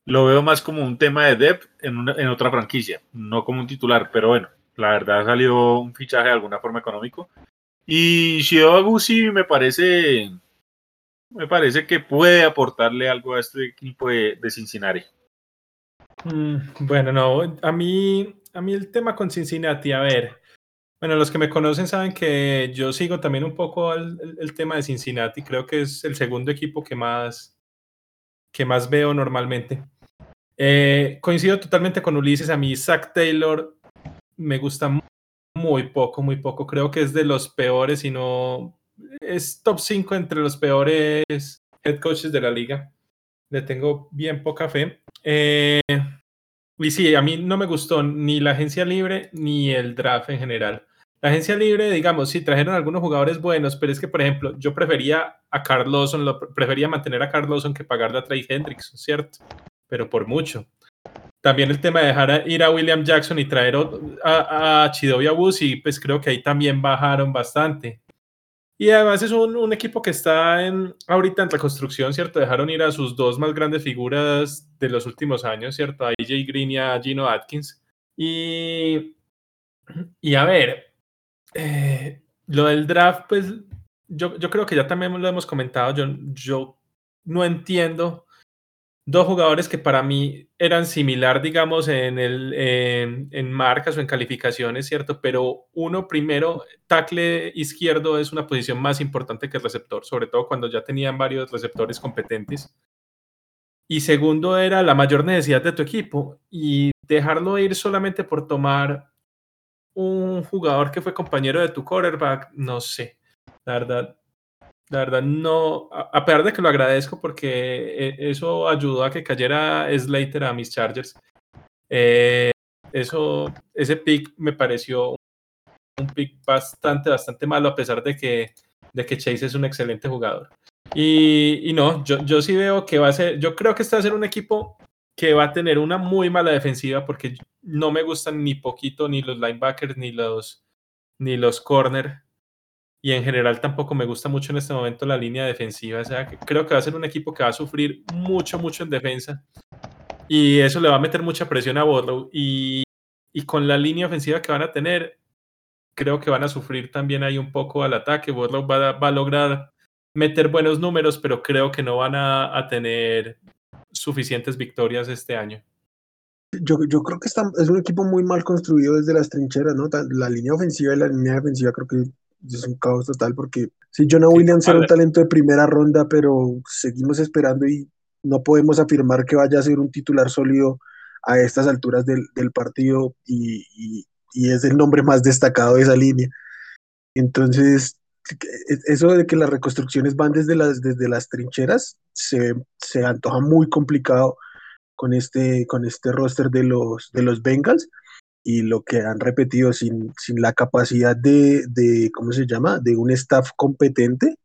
lo veo más como un tema de depth en, otra franquicia, no como un titular, pero bueno, la verdad ha salido un fichaje de alguna forma económico. Y Shio Agusi me parece, me parece que puede aportarle algo a este equipo de, de Cincinnati. Mm, bueno, no, a mí, a mí el tema con Cincinnati, a ver, bueno, los que me conocen saben que yo sigo también un poco el, tema de Cincinnati. Creo que es el segundo equipo que más, que más veo normalmente. Eh, coincido totalmente con Ulises. A mí Zach Taylor me gusta muy poco, muy poco. Creo que es de los peores, y no es top 5 entre los peores head coaches de la liga. Le tengo bien poca fe. Eh, y sí, a mí no me gustó ni la agencia libre ni el draft en general. La agencia libre, digamos, sí trajeron algunos jugadores buenos, pero es que, por ejemplo, yo prefería a Carl prefería mantener a Carl que pagarle a Trey Hendricks, ¿cierto? Pero por mucho. También el tema de dejar ir a William Jackson y traer a, a Chidovia y pues creo que ahí también bajaron bastante. Y además es un, equipo que está en, ahorita en reconstrucción, ¿cierto? Dejaron ir a sus dos más grandes figuras de los últimos años, ¿cierto? A AJ Green y a Gino Atkins. Y, y a ver, eh, lo del draft, pues yo, yo creo que ya también lo hemos comentado. Yo, yo no entiendo dos jugadores que para mí eran similar, digamos, en, el, en, en, marcas o en calificaciones, ¿cierto? Pero uno primero, tackle izquierdo es una posición más importante que el receptor, sobre todo cuando ya tenían varios receptores competentes. Y segundo era la mayor necesidad de tu equipo y dejarlo ir solamente por tomar un jugador que fue compañero de tu quarterback, no sé. La verdad, la verdad, no, a, pesar de que lo agradezco porque eh, eso ayudó a que cayera Slater a mis Chargers. Eh, eso, ese pick me pareció un pick bastante, bastante malo, a pesar de que, de que Chase es un excelente jugador. Y, y, no, yo, yo sí veo que va a ser, yo creo que este va a ser un equipo que va a tener una muy mala defensiva porque no me gustan ni poquito ni los linebackers ni los, ni los corner y en general tampoco me gusta mucho en este momento la línea defensiva. O sea, creo que va a ser un equipo que va a sufrir mucho, mucho en defensa. Y eso le va a meter mucha presión a Borrow. Y, y con la línea ofensiva que van a tener, creo que van a sufrir también ahí un poco al ataque. Borrow va, va a lograr meter buenos números, pero creo que no van a, a tener suficientes victorias este año. Yo, yo creo que está, es un equipo muy mal construido desde las trincheras, ¿no? La línea ofensiva y la línea defensiva creo que es un caos total porque si Jonah Williams era un talento de primera ronda, pero seguimos esperando y no podemos afirmar que vaya a ser un titular sólido a estas alturas del, del partido y, y, y, es el nombre más destacado de esa línea. Entonces, eso de que las reconstrucciones van desde las, desde las trincheras se, se antoja muy complicado con este, con este roster de los, de los Bengals y lo que han repetido sin, sin la capacidad de, de, ¿cómo se llama?, de un staff competente,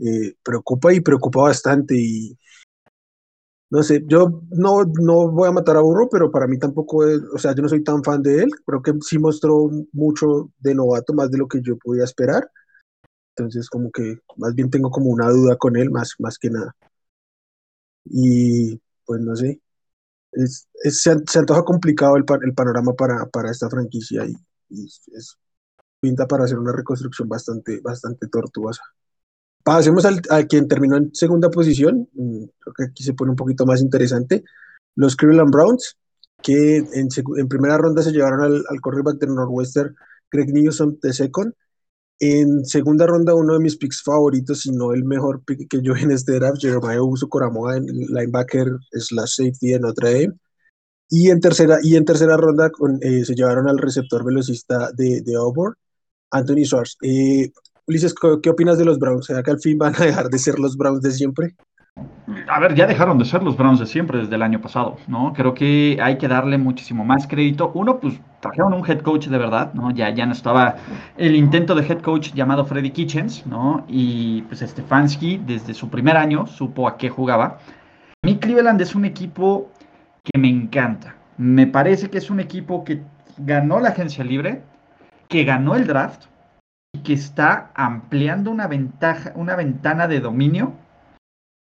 eh, preocupa y preocupa bastante y no sé, yo no, no voy a matar a Burro, pero para mí tampoco es, o sea, yo no soy tan fan de él, creo que sí mostró mucho de novato, más de lo que yo podía esperar, entonces como que más bien tengo como una duda con él, más, más que nada. Y pues no sé, es, se, antoja complicado el, el panorama para, para, esta franquicia y, y, es, pinta para hacer una reconstrucción bastante, bastante tortuosa. Pasemos al, a quien terminó en segunda posición, mm, creo que aquí se pone un poquito más interesante, los Cleveland Browns, que en, en primera ronda se llevaron al, al cornerback de Northwestern, Greg Newsom de second, en segunda ronda, uno de mis picks favoritos, si no el mejor pick que yo en este draft, Jeremiah Uso Coramoa, en linebacker slash safety de Notre Dame. Y en tercera, y en tercera ronda con, eh, se llevaron al receptor velocista de, de Auburn, Anthony Schwartz. Eh, Ulises, ¿qué opinas de los Browns? ¿Será que al fin van a dejar de ser los Browns de siempre? A ver, ya dejaron de ser los Browns de siempre desde el año pasado, ¿no? Creo que hay que darle muchísimo más crédito. Uno, pues trajeron un head coach de verdad, ¿no? Ya, ya no estaba el intento de head coach llamado Freddy Kitchens, ¿no? Y pues Stefanski desde su primer año supo a qué jugaba. Mí Cleveland es un equipo que me encanta. Me parece que es un equipo que ganó la agencia libre, que ganó el draft, que está ampliando una ventaja, una ventana de dominio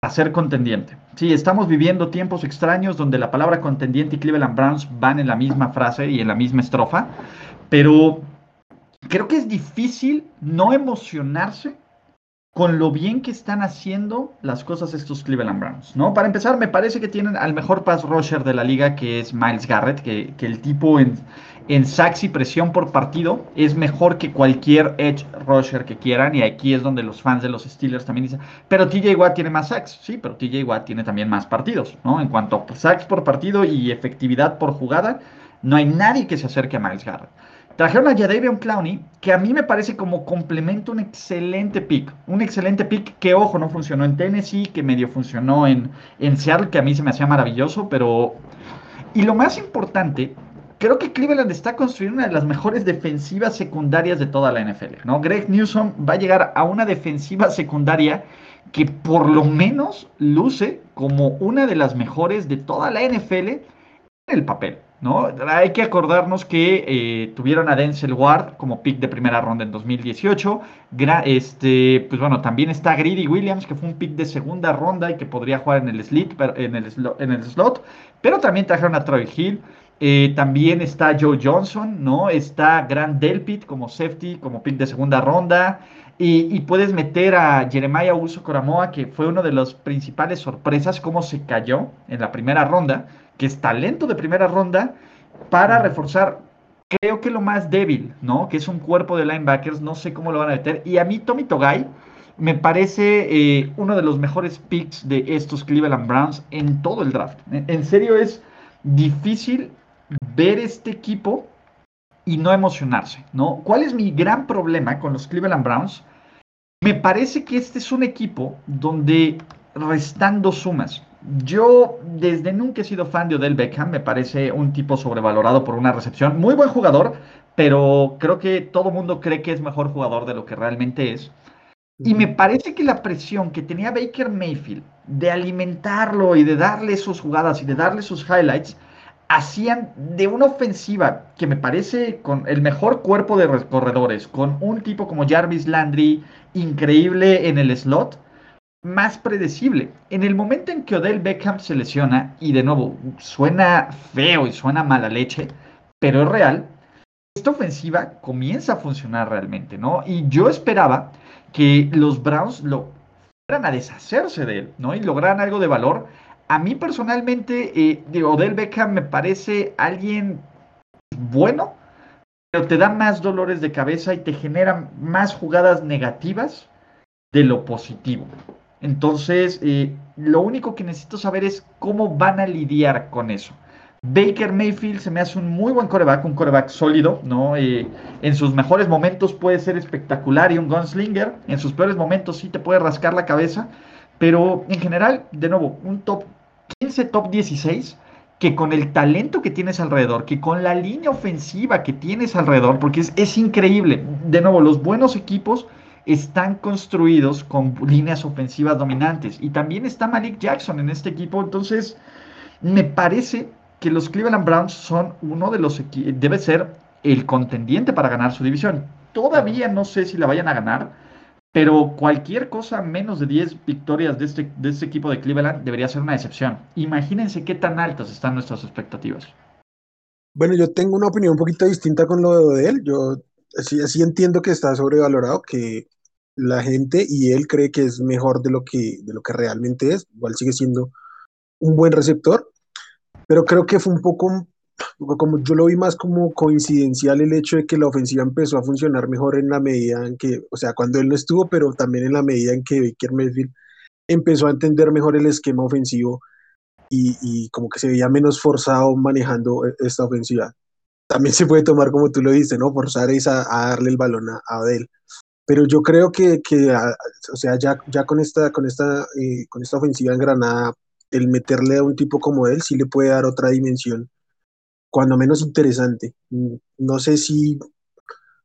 a ser contendiente. Sí, estamos viviendo tiempos extraños donde la palabra contendiente y Cleveland Browns van en la misma frase y en la misma estrofa, pero creo que es difícil no emocionarse con lo bien que están haciendo las cosas estos Cleveland Browns, ¿no? Para empezar, me parece que tienen al mejor pass rusher de la liga, que es Miles Garrett, que, el tipo en, en sacks y presión por partido es mejor que cualquier edge rusher que quieran, y aquí es donde los fans de los Steelers también dicen, pero TJ Watt tiene más sacks, sí, pero TJ Watt tiene también más partidos, ¿no? En cuanto a sacks por partido y efectividad por jugada, no hay nadie que se acerque a Miles Garrett. Trajeron a Jadavion Clowney, que a mí me parece como complemento un excelente pick. Un excelente pick que, ojo, no funcionó en Tennessee, que medio funcionó en, en Seattle, que a mí se me hacía maravilloso, pero... Y lo más importante, creo que Cleveland está construyendo una de las mejores defensivas secundarias de toda la NFL, ¿no? Greg Newsom va a llegar a una defensiva secundaria que por lo menos luce como una de las mejores de toda la NFL en el papel. ¿no? Hay que acordarnos que eh, tuvieron a Denzel Ward como pick de primera ronda en 2018. este, pues bueno, también está Greedy Williams, que fue un pick de segunda ronda y que podría jugar en el, el, en el slot, pero también trajeron a Troy Hill. Eh, también está Joe Johnson, ¿no? Está Grant Delpit como safety, como pick de segunda ronda. Y, puedes meter a Jeremiah Uso Coramoa, que fue una de las principales sorpresas, cómo se cayó en la primera ronda que es talento de primera ronda, para reforzar, creo que lo más débil, ¿no? Que es un cuerpo de linebackers, no sé cómo lo van a meter. Y a mí, Tommy Togai, me parece eh, uno de los mejores picks de estos Cleveland Browns en todo el draft. En, serio, es difícil ver este equipo y no emocionarse, ¿no? ¿Cuál es mi gran problema con los Cleveland Browns? Me parece que este es un equipo donde restando sumas, yo desde nunca he sido fan de Odell Beckham, me parece un tipo sobrevalorado por una recepción, muy buen jugador, pero creo que todo mundo cree que es mejor jugador de lo que realmente es. Y me parece que la presión que tenía Baker Mayfield de alimentarlo y de darle sus jugadas y de darle sus highlights, hacían de una ofensiva que me parece con el mejor cuerpo de corredores, con un tipo como Jarvis Landry, increíble en el slot, más predecible. En el momento en que Odell Beckham se lesiona, y de nuevo, suena feo y suena mala leche, pero es real, esta ofensiva comienza a funcionar realmente, ¿no? Y yo esperaba que los Browns lo fueran a deshacerse de él, ¿no? Y lograran algo de valor. A mí personalmente, eh, Odell Beckham me parece alguien bueno, pero te da más dolores de cabeza y te genera más jugadas negativas de lo positivo. Entonces, eh, lo único que necesito saber es cómo van a lidiar con eso. Baker Mayfield se me hace un muy buen coreback, un coreback sólido, ¿no? Eh, en sus mejores momentos puede ser espectacular y un gunslinger, en sus peores momentos sí te puede rascar la cabeza, pero en general, de nuevo, un top 15, top 16, que con el talento que tienes alrededor, que con la línea ofensiva que tienes alrededor, porque es, es increíble, de nuevo, los buenos equipos están construidos con líneas ofensivas dominantes. Y también está Malik Jackson en este equipo. Entonces, me parece que los Cleveland Browns son uno de los debe ser el contendiente para ganar su división. Todavía no sé si la vayan a ganar, pero cualquier cosa menos de 10 victorias de este, de este equipo de Cleveland debería ser una excepción. Imagínense qué tan altas están nuestras expectativas. Bueno, yo tengo una opinión un poquito distinta con lo de él. Yo sí, entiendo que está sobrevalorado, que la gente y él cree que es mejor de lo que realmente es. Igual sigue siendo un buen receptor, pero creo que fue un poco, como yo lo vi más como coincidencial el hecho de que la ofensiva empezó a funcionar mejor en la medida en que, o sea, cuando él no estuvo, pero también en la medida en que Baker Mayfield empezó a entender mejor el esquema ofensivo y, y como que se veía menos forzado manejando e, esta ofensiva. También se puede tomar como tú lo dices, ¿no? Forzar es a, darle el balón a, a Odell pero yo creo que, que ah, o sea, ya, ya con, esta, con, esta, eh, con esta ofensiva en Granada, el meterle a un tipo como él sí le puede dar otra dimensión, cuando menos interesante. Mm, no sé si,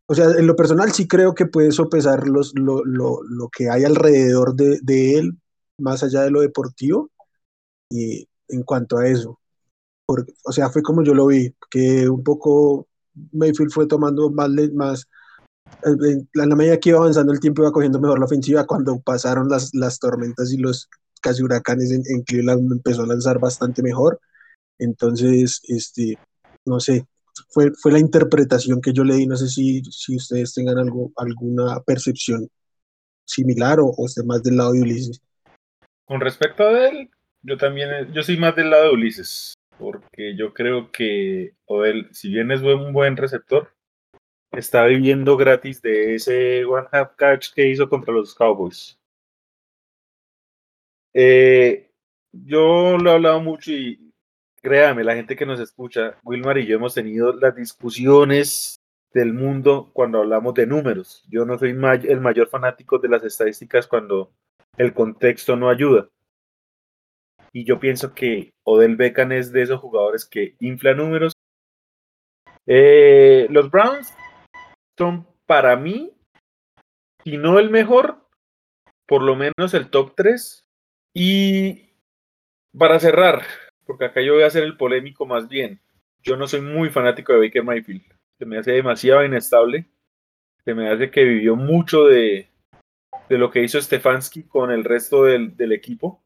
o sea, en lo personal sí creo que puede sopesar los, lo, lo, lo que hay alrededor de, de, él, más allá de lo deportivo, y en cuanto a eso. Porque, o sea, fue como yo lo vi, que un poco Mayfield fue tomando más, más en la medida que iba avanzando el tiempo iba cogiendo mejor la ofensiva. Cuando pasaron las, las tormentas y los casi huracanes en, en Cleveland empezó a lanzar bastante mejor. Entonces, este, no sé, fue, fue la interpretación que yo le di. No sé si, si ustedes tengan algo, alguna percepción similar o, o esté más del lado de Ulises. Con respecto a él, yo también, yo soy más del lado de Ulises, porque yo creo que Odell, si bien es un buen receptor, está viviendo gratis de ese one half catch que hizo contra los Cowboys. Eh, yo lo he hablado mucho y créame, la gente que nos escucha, Wilmar y yo hemos tenido las discusiones del mundo cuando hablamos de números. Yo no soy el mayor fanático de las estadísticas cuando el contexto no ayuda. Y yo pienso que Odell Beckham es de esos jugadores que infla números. Eh, los Browns son para mí, si no el mejor, por lo menos el top 3. Y para cerrar, porque acá yo voy a ser el polémico más bien, yo no soy muy fanático de Baker Mayfield. Se me hace demasiado inestable. Se me hace que vivió mucho de, de lo que hizo Stefanski con el resto del, del equipo,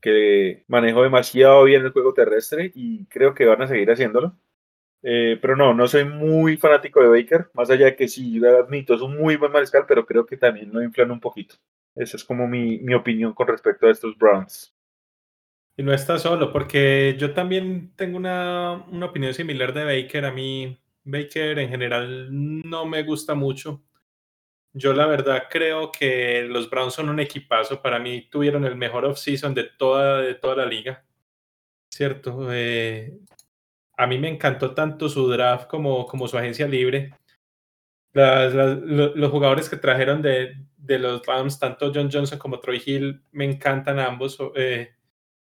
que manejó demasiado bien el juego terrestre y creo que van a seguir haciéndolo. Eh, pero no, no soy muy fanático de Baker, más allá de que sí, admito, es un muy buen mariscal, pero creo que también lo inflan un poquito. Esa es como mi, mi opinión con respecto a estos Browns. Y no está solo, porque yo también tengo una, una, opinión similar de Baker. A mí, Baker en general no me gusta mucho. Yo la verdad creo que los Browns son un equipazo. Para mí tuvieron el mejor offseason de toda, de toda la liga. ¿Cierto? Eh, a mí me encantó tanto su draft como, como su agencia libre. Los jugadores que trajeron de, de, los Rams, tanto John Johnson como Troy Hill, me encantan ambos. Eh,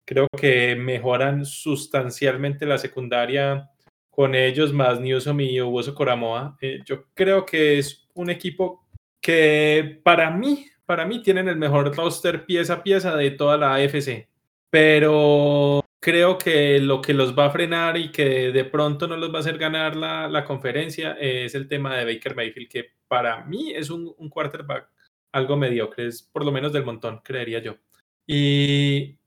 creo que mejoran sustancialmente la secundaria con ellos, más Newsom y Owoso Coramoa. Eh, yo creo que es un equipo que para mí, para mí tienen el mejor roster pieza a pieza de toda la AFC. Pero creo que lo que los va a frenar y que de pronto no los va a hacer ganar la, la conferencia es el tema de Baker Mayfield, que para mí es un, un, quarterback algo mediocre, es por lo menos del montón, creería yo. Y,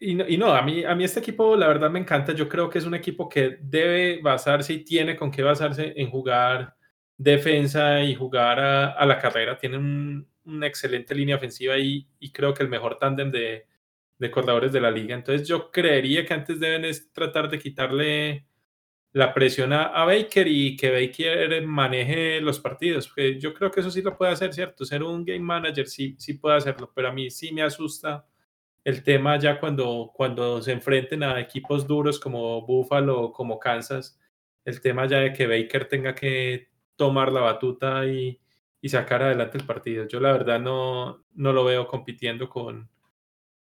y, no, y no, a, mí, a mí este equipo la verdad me encanta, yo creo que es un equipo que debe basarse y tiene con qué basarse en jugar defensa y jugar a, la carrera, tiene un, una excelente línea ofensiva y, y creo que el mejor tándem de, de corredores de la liga. Entonces yo creería que antes deben es tratar de quitarle la presión a, a, Baker y que Baker maneje los partidos. Porque yo creo que eso sí lo puede hacer, ¿cierto? Ser un game manager sí, sí puede hacerlo, pero a mí sí me asusta el tema ya cuando, cuando se enfrenten a equipos duros como Buffalo o como Kansas, el tema ya de que Baker tenga que tomar la batuta y, y sacar adelante el partido. Yo la verdad no, no lo veo compitiendo con,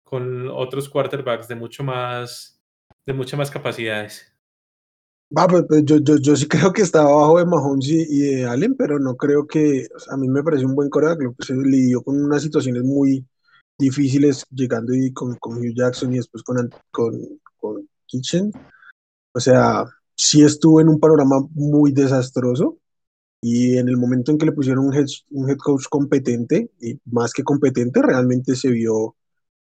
con otros quarterbacks de mucho más, de muchas más capacidades. Va, pues, pues, yo, yo, yo, sí <laughs> creo que está abajo de Mahomes y, y, de Allen, pero no creo que, o sea, a mí me parece un buen coreback, lo que se lidió con unas situaciones muy difíciles, llegando y con, con Hugh Jackson y después con, con, con Kitchen. O sea, sí estuvo en un panorama muy desastroso y en el momento en que le pusieron un head, un head coach competente, y más que competente, realmente se vio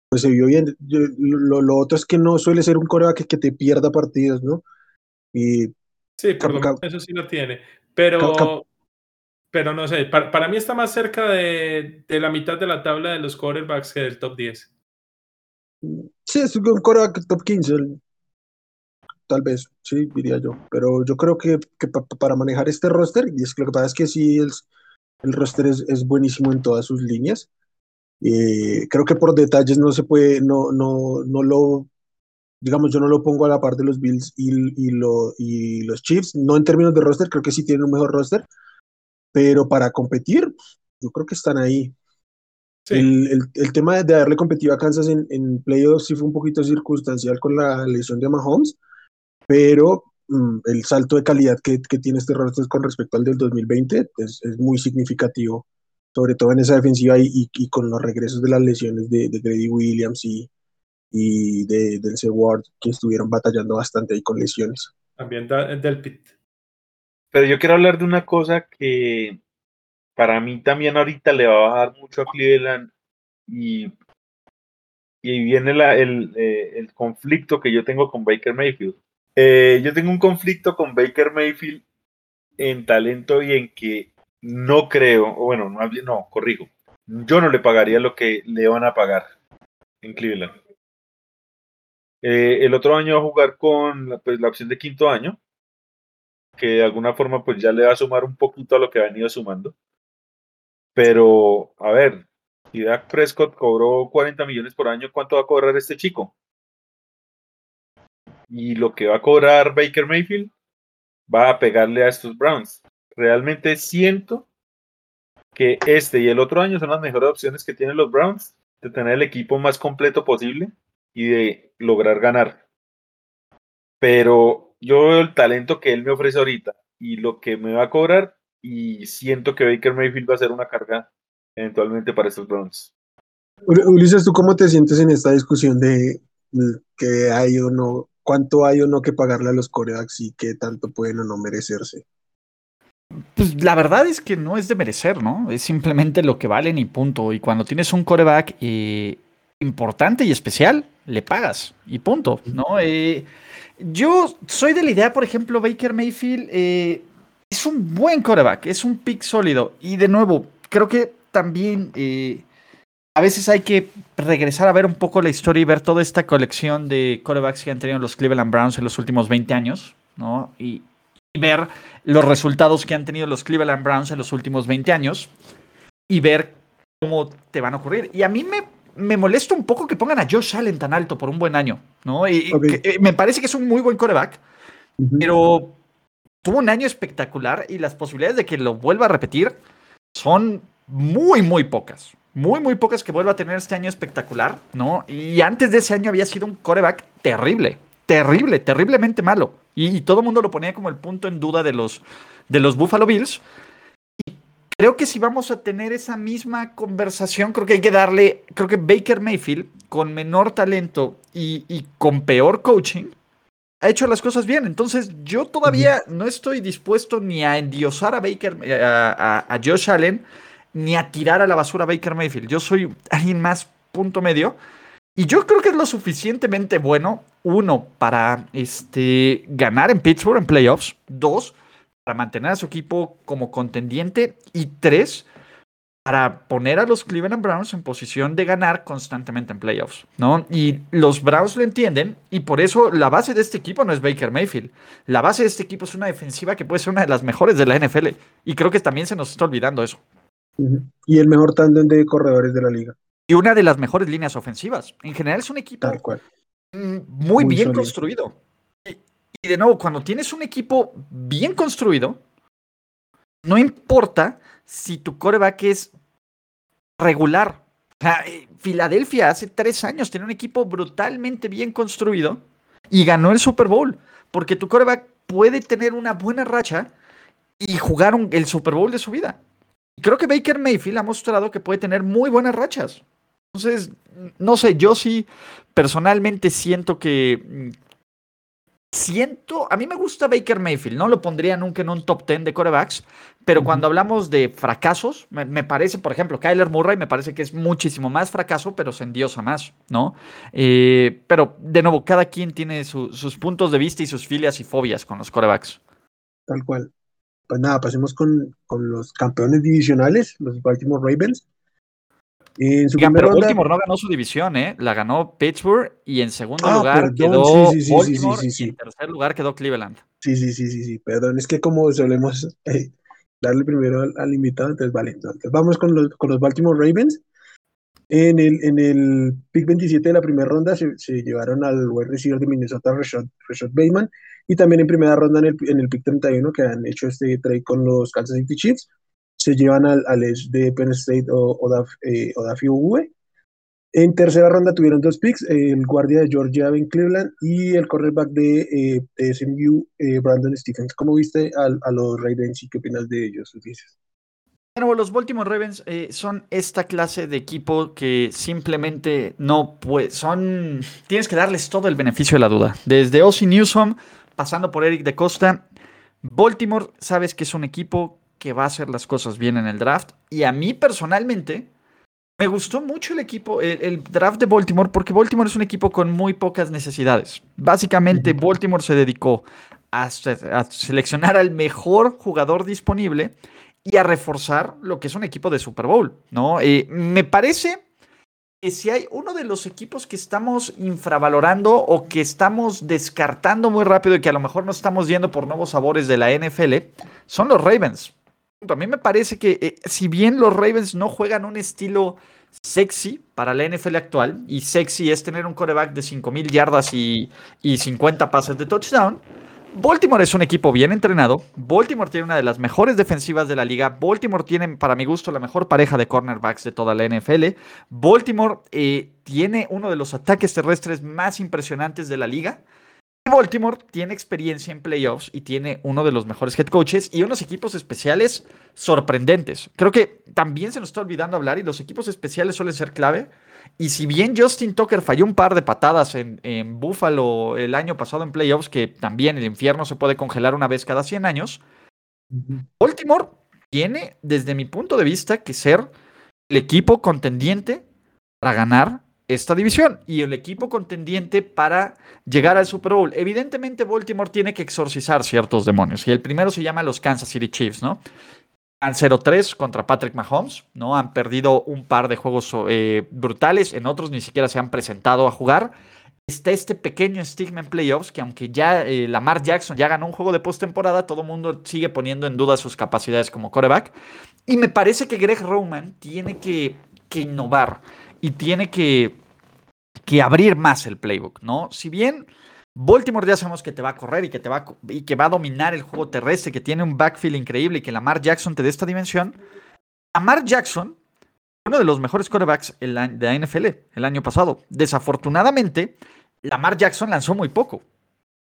pues se vio bien. Yo, lo, lo, otro es que no suele ser un coreback que, que te pierda partidos, ¿no? Y sí, por lo menos eso sí lo tiene. Pero, pero no sé, para, para, mí está más cerca de, de, la mitad de la tabla de los quarterbacks que del top 10. Sí, es un coreback top 15, tal vez, sí, diría yo. Pero yo creo que, que pa, para manejar este roster, y es que lo que pasa es que sí, el, el roster es, es buenísimo en todas sus líneas. Eh, creo que por detalles no se puede, no, no, no lo, digamos, yo no lo pongo a la par de los Bills y, y, lo, y los Chiefs, no en términos de roster, creo que sí tienen un mejor roster, pero para competir, yo creo que están ahí. Sí. El, el, el, tema de haberle competido a Kansas en, en playoffs sí fue un poquito circunstancial con la lesión de Mahomes, pero mm, el salto de calidad que, que, tiene este roster con respecto al del 2020 es, es muy significativo sobre todo en esa defensiva y, y, y, con los regresos de las lesiones de, de Grady Williams y, y de Denzel Ward, que estuvieron batallando bastante ahí con lesiones. También da, del pit. Pero yo quiero hablar de una cosa que para mí también ahorita le va a bajar mucho a Cleveland y, y viene la, el, eh, el, conflicto que yo tengo con Baker Mayfield. Eh, yo tengo un conflicto con Baker Mayfield en talento y en que no creo, o bueno, no, no, corrijo, yo no le pagaría lo que le van a pagar en Cleveland. Eh, el otro año va a jugar con pues, la opción de quinto año, que de alguna forma pues ya le va a sumar un poquito a lo que ha venido sumando. Pero, a ver, si Dak Prescott cobró 40 millones por año, ¿cuánto va a cobrar este chico? Y lo que va a cobrar Baker Mayfield va a pegarle a estos Browns. Realmente siento que este y el otro año son las mejores opciones que tienen los Browns de tener el equipo más completo posible y de lograr ganar. Pero yo veo el talento que él me ofrece ahorita y lo que me va a cobrar y siento que Baker Mayfield va a ser una carga eventualmente para estos Browns. Ulises, ¿tú cómo te sientes en esta discusión de que hay o no, cuánto hay o no que pagarle a los corebacks y qué tanto pueden o no merecerse? Pues la verdad es que no es de merecer, ¿no? Es simplemente lo que valen y punto. Y cuando tienes un coreback eh, importante y especial, le pagas y punto, ¿no? Eh, yo soy de la idea, por ejemplo, Baker Mayfield eh, es un buen coreback, es un pick sólido. Y de nuevo, creo que también a veces hay que regresar a ver un poco la historia y ver toda esta colección de corebacks que han tenido los Cleveland Browns en los últimos 20 años, ¿no? Y, ver los resultados que han tenido los Cleveland Browns en los últimos 20 años y ver cómo te van a ocurrir. Y a mí me, me molesta un poco que pongan a Josh Allen tan alto por un buen año, ¿no? Y, eh, me parece que es un muy buen coreback, pero tuvo un año espectacular y las posibilidades de que lo vuelva a repetir son muy, muy pocas. Muy, muy pocas que vuelva a tener este año espectacular, ¿no? Y antes de ese año había sido un coreback terrible terrible, terriblemente malo. Y, todo el mundo lo ponía como el punto en duda de los, de los Buffalo Bills. Y creo que si vamos a tener esa misma conversación, creo que hay que darle, creo que Baker Mayfield, con menor talento y, con peor coaching, ha hecho las cosas bien. Entonces, yo todavía no estoy dispuesto ni a endiosar a Baker, a, a, Josh Allen, ni a tirar a la basura a Baker Mayfield. Yo soy alguien más punto medio. Y yo creo que es lo suficientemente bueno, uno, para este, ganar en Pittsburgh en playoffs, dos, para mantener a su equipo como contendiente y tres, para poner a los Cleveland Browns en posición de ganar constantemente en playoffs, ¿no? Y los Browns lo entienden y por eso la base de este equipo no es Baker Mayfield. La base de este equipo es una defensiva que puede ser una de las mejores de la NFL y creo que también se nos está olvidando eso. Y el mejor tándem de corredores de la liga y una de las mejores líneas ofensivas. En general es un equipo muy, bien construido. Y, de nuevo, cuando tienes un equipo bien construido, no importa si tu coreback es regular. Eh, Filadelfia hace tres años tenía un equipo brutalmente bien construido y ganó el Super Bowl. Porque tu coreback puede tener una buena racha y jugar el Super Bowl de su vida. Creo que Baker Mayfield ha mostrado que puede tener muy buenas rachas. Entonces, no sé, yo sí personalmente siento que... Siento, a mí me gusta Baker Mayfield, no lo pondría nunca en un top 10 de corebacks, pero cuando hablamos de fracasos, me, parece, por ejemplo, Kyler Murray me parece que es muchísimo más fracaso, pero se endiosa más, ¿no? Eh, pero, de nuevo, cada quien tiene sus puntos de vista y sus filias y fobias con los corebacks. Tal cual. Pues nada, pasemos con, con los campeones divisionales, los Baltimore Ravens. En su pero Baltimore no ganó su división, ¿eh? La ganó Pittsburgh y en segundo ah, lugar quedó sí, sí, Baltimore y en tercer lugar quedó Cleveland. Sí, sí, sí, sí, sí, perdón, es que como solemos <laughs> eh, darle primero al, invitado, entonces vale. Entonces vamos con los, con los Baltimore Ravens. En el, en el pick 27 de la primera ronda se, se llevaron al wide receiver de Minnesota, Rashad, Bateman, y también en primera ronda en el, en el pick 31 que han hecho este trade con los Kansas City Chiefs se llevan al, al Edge de Penn State o, Odaf, eh, En tercera ronda tuvieron dos picks, el guardia de Georgia Ben Cleveland y el cornerback de, eh, SMU, eh, Brandon Stephens. ¿Cómo viste a, los Ravens y qué opinas de ellos? Dices? Bueno, los Baltimore Ravens son esta clase de equipo que simplemente no puede, son, tienes que darles todo el beneficio de la duda. Desde Ozzy Newsom, pasando por Eric de Costa, Baltimore, sabes que es un equipo que va a hacer las cosas bien en el draft. Y a mí personalmente me gustó mucho el equipo, el, draft de Baltimore, porque Baltimore es un equipo con muy pocas necesidades. Básicamente, Baltimore se dedicó a, seleccionar al mejor jugador disponible y a reforzar lo que es un equipo de Super Bowl, ¿no? Eh, me parece que si hay uno de los equipos que estamos infravalorando o que estamos descartando muy rápido y que a lo mejor no estamos yendo por nuevos sabores de la NFL, son los Ravens. A mí me parece que eh, si bien los Ravens no juegan un estilo sexy para la NFL actual, y sexy es tener un coreback de 5.000 yardas y, y 50 pases de touchdown, Baltimore es un equipo bien entrenado. Baltimore tiene una de las mejores defensivas de la liga. Baltimore tiene, para mi gusto, la mejor pareja de cornerbacks de toda la NFL. Baltimore eh, tiene uno de los ataques terrestres más impresionantes de la liga. Baltimore tiene experiencia en playoffs y tiene uno de los mejores head coaches y unos equipos especiales sorprendentes. Creo que también se nos está olvidando hablar y los equipos especiales suelen ser clave. Y si bien Justin Tucker falló un par de patadas en, en Buffalo el año pasado en playoffs, que también el infierno se puede congelar una vez cada 100 años, Baltimore tiene, desde mi punto de vista, que ser el equipo contendiente para ganar esta división y el equipo contendiente para llegar al Super Bowl. Evidentemente, Baltimore tiene que exorcizar ciertos demonios y el primero se llama los Kansas City Chiefs, ¿no? Han 0-3 contra Patrick Mahomes, ¿no? Han perdido un par de juegos eh, brutales, en otros ni siquiera se han presentado a jugar. Está este pequeño estigma en playoffs que aunque ya eh, Lamar Jackson ya ganó un juego de postemporada, todo el mundo sigue poniendo en duda sus capacidades como quarterback. Y me parece que Greg Roman tiene que, que innovar y tiene que, que abrir más el playbook, ¿no? Si bien Baltimore ya sabemos que te va a correr y que, te va, y que va a dominar el juego terrestre, que tiene un backfield increíble y que Lamar Jackson te dé esta dimensión. Lamar Jackson, uno de los mejores quarterbacks de la NFL el año pasado. Desafortunadamente, Lamar Jackson lanzó muy poco.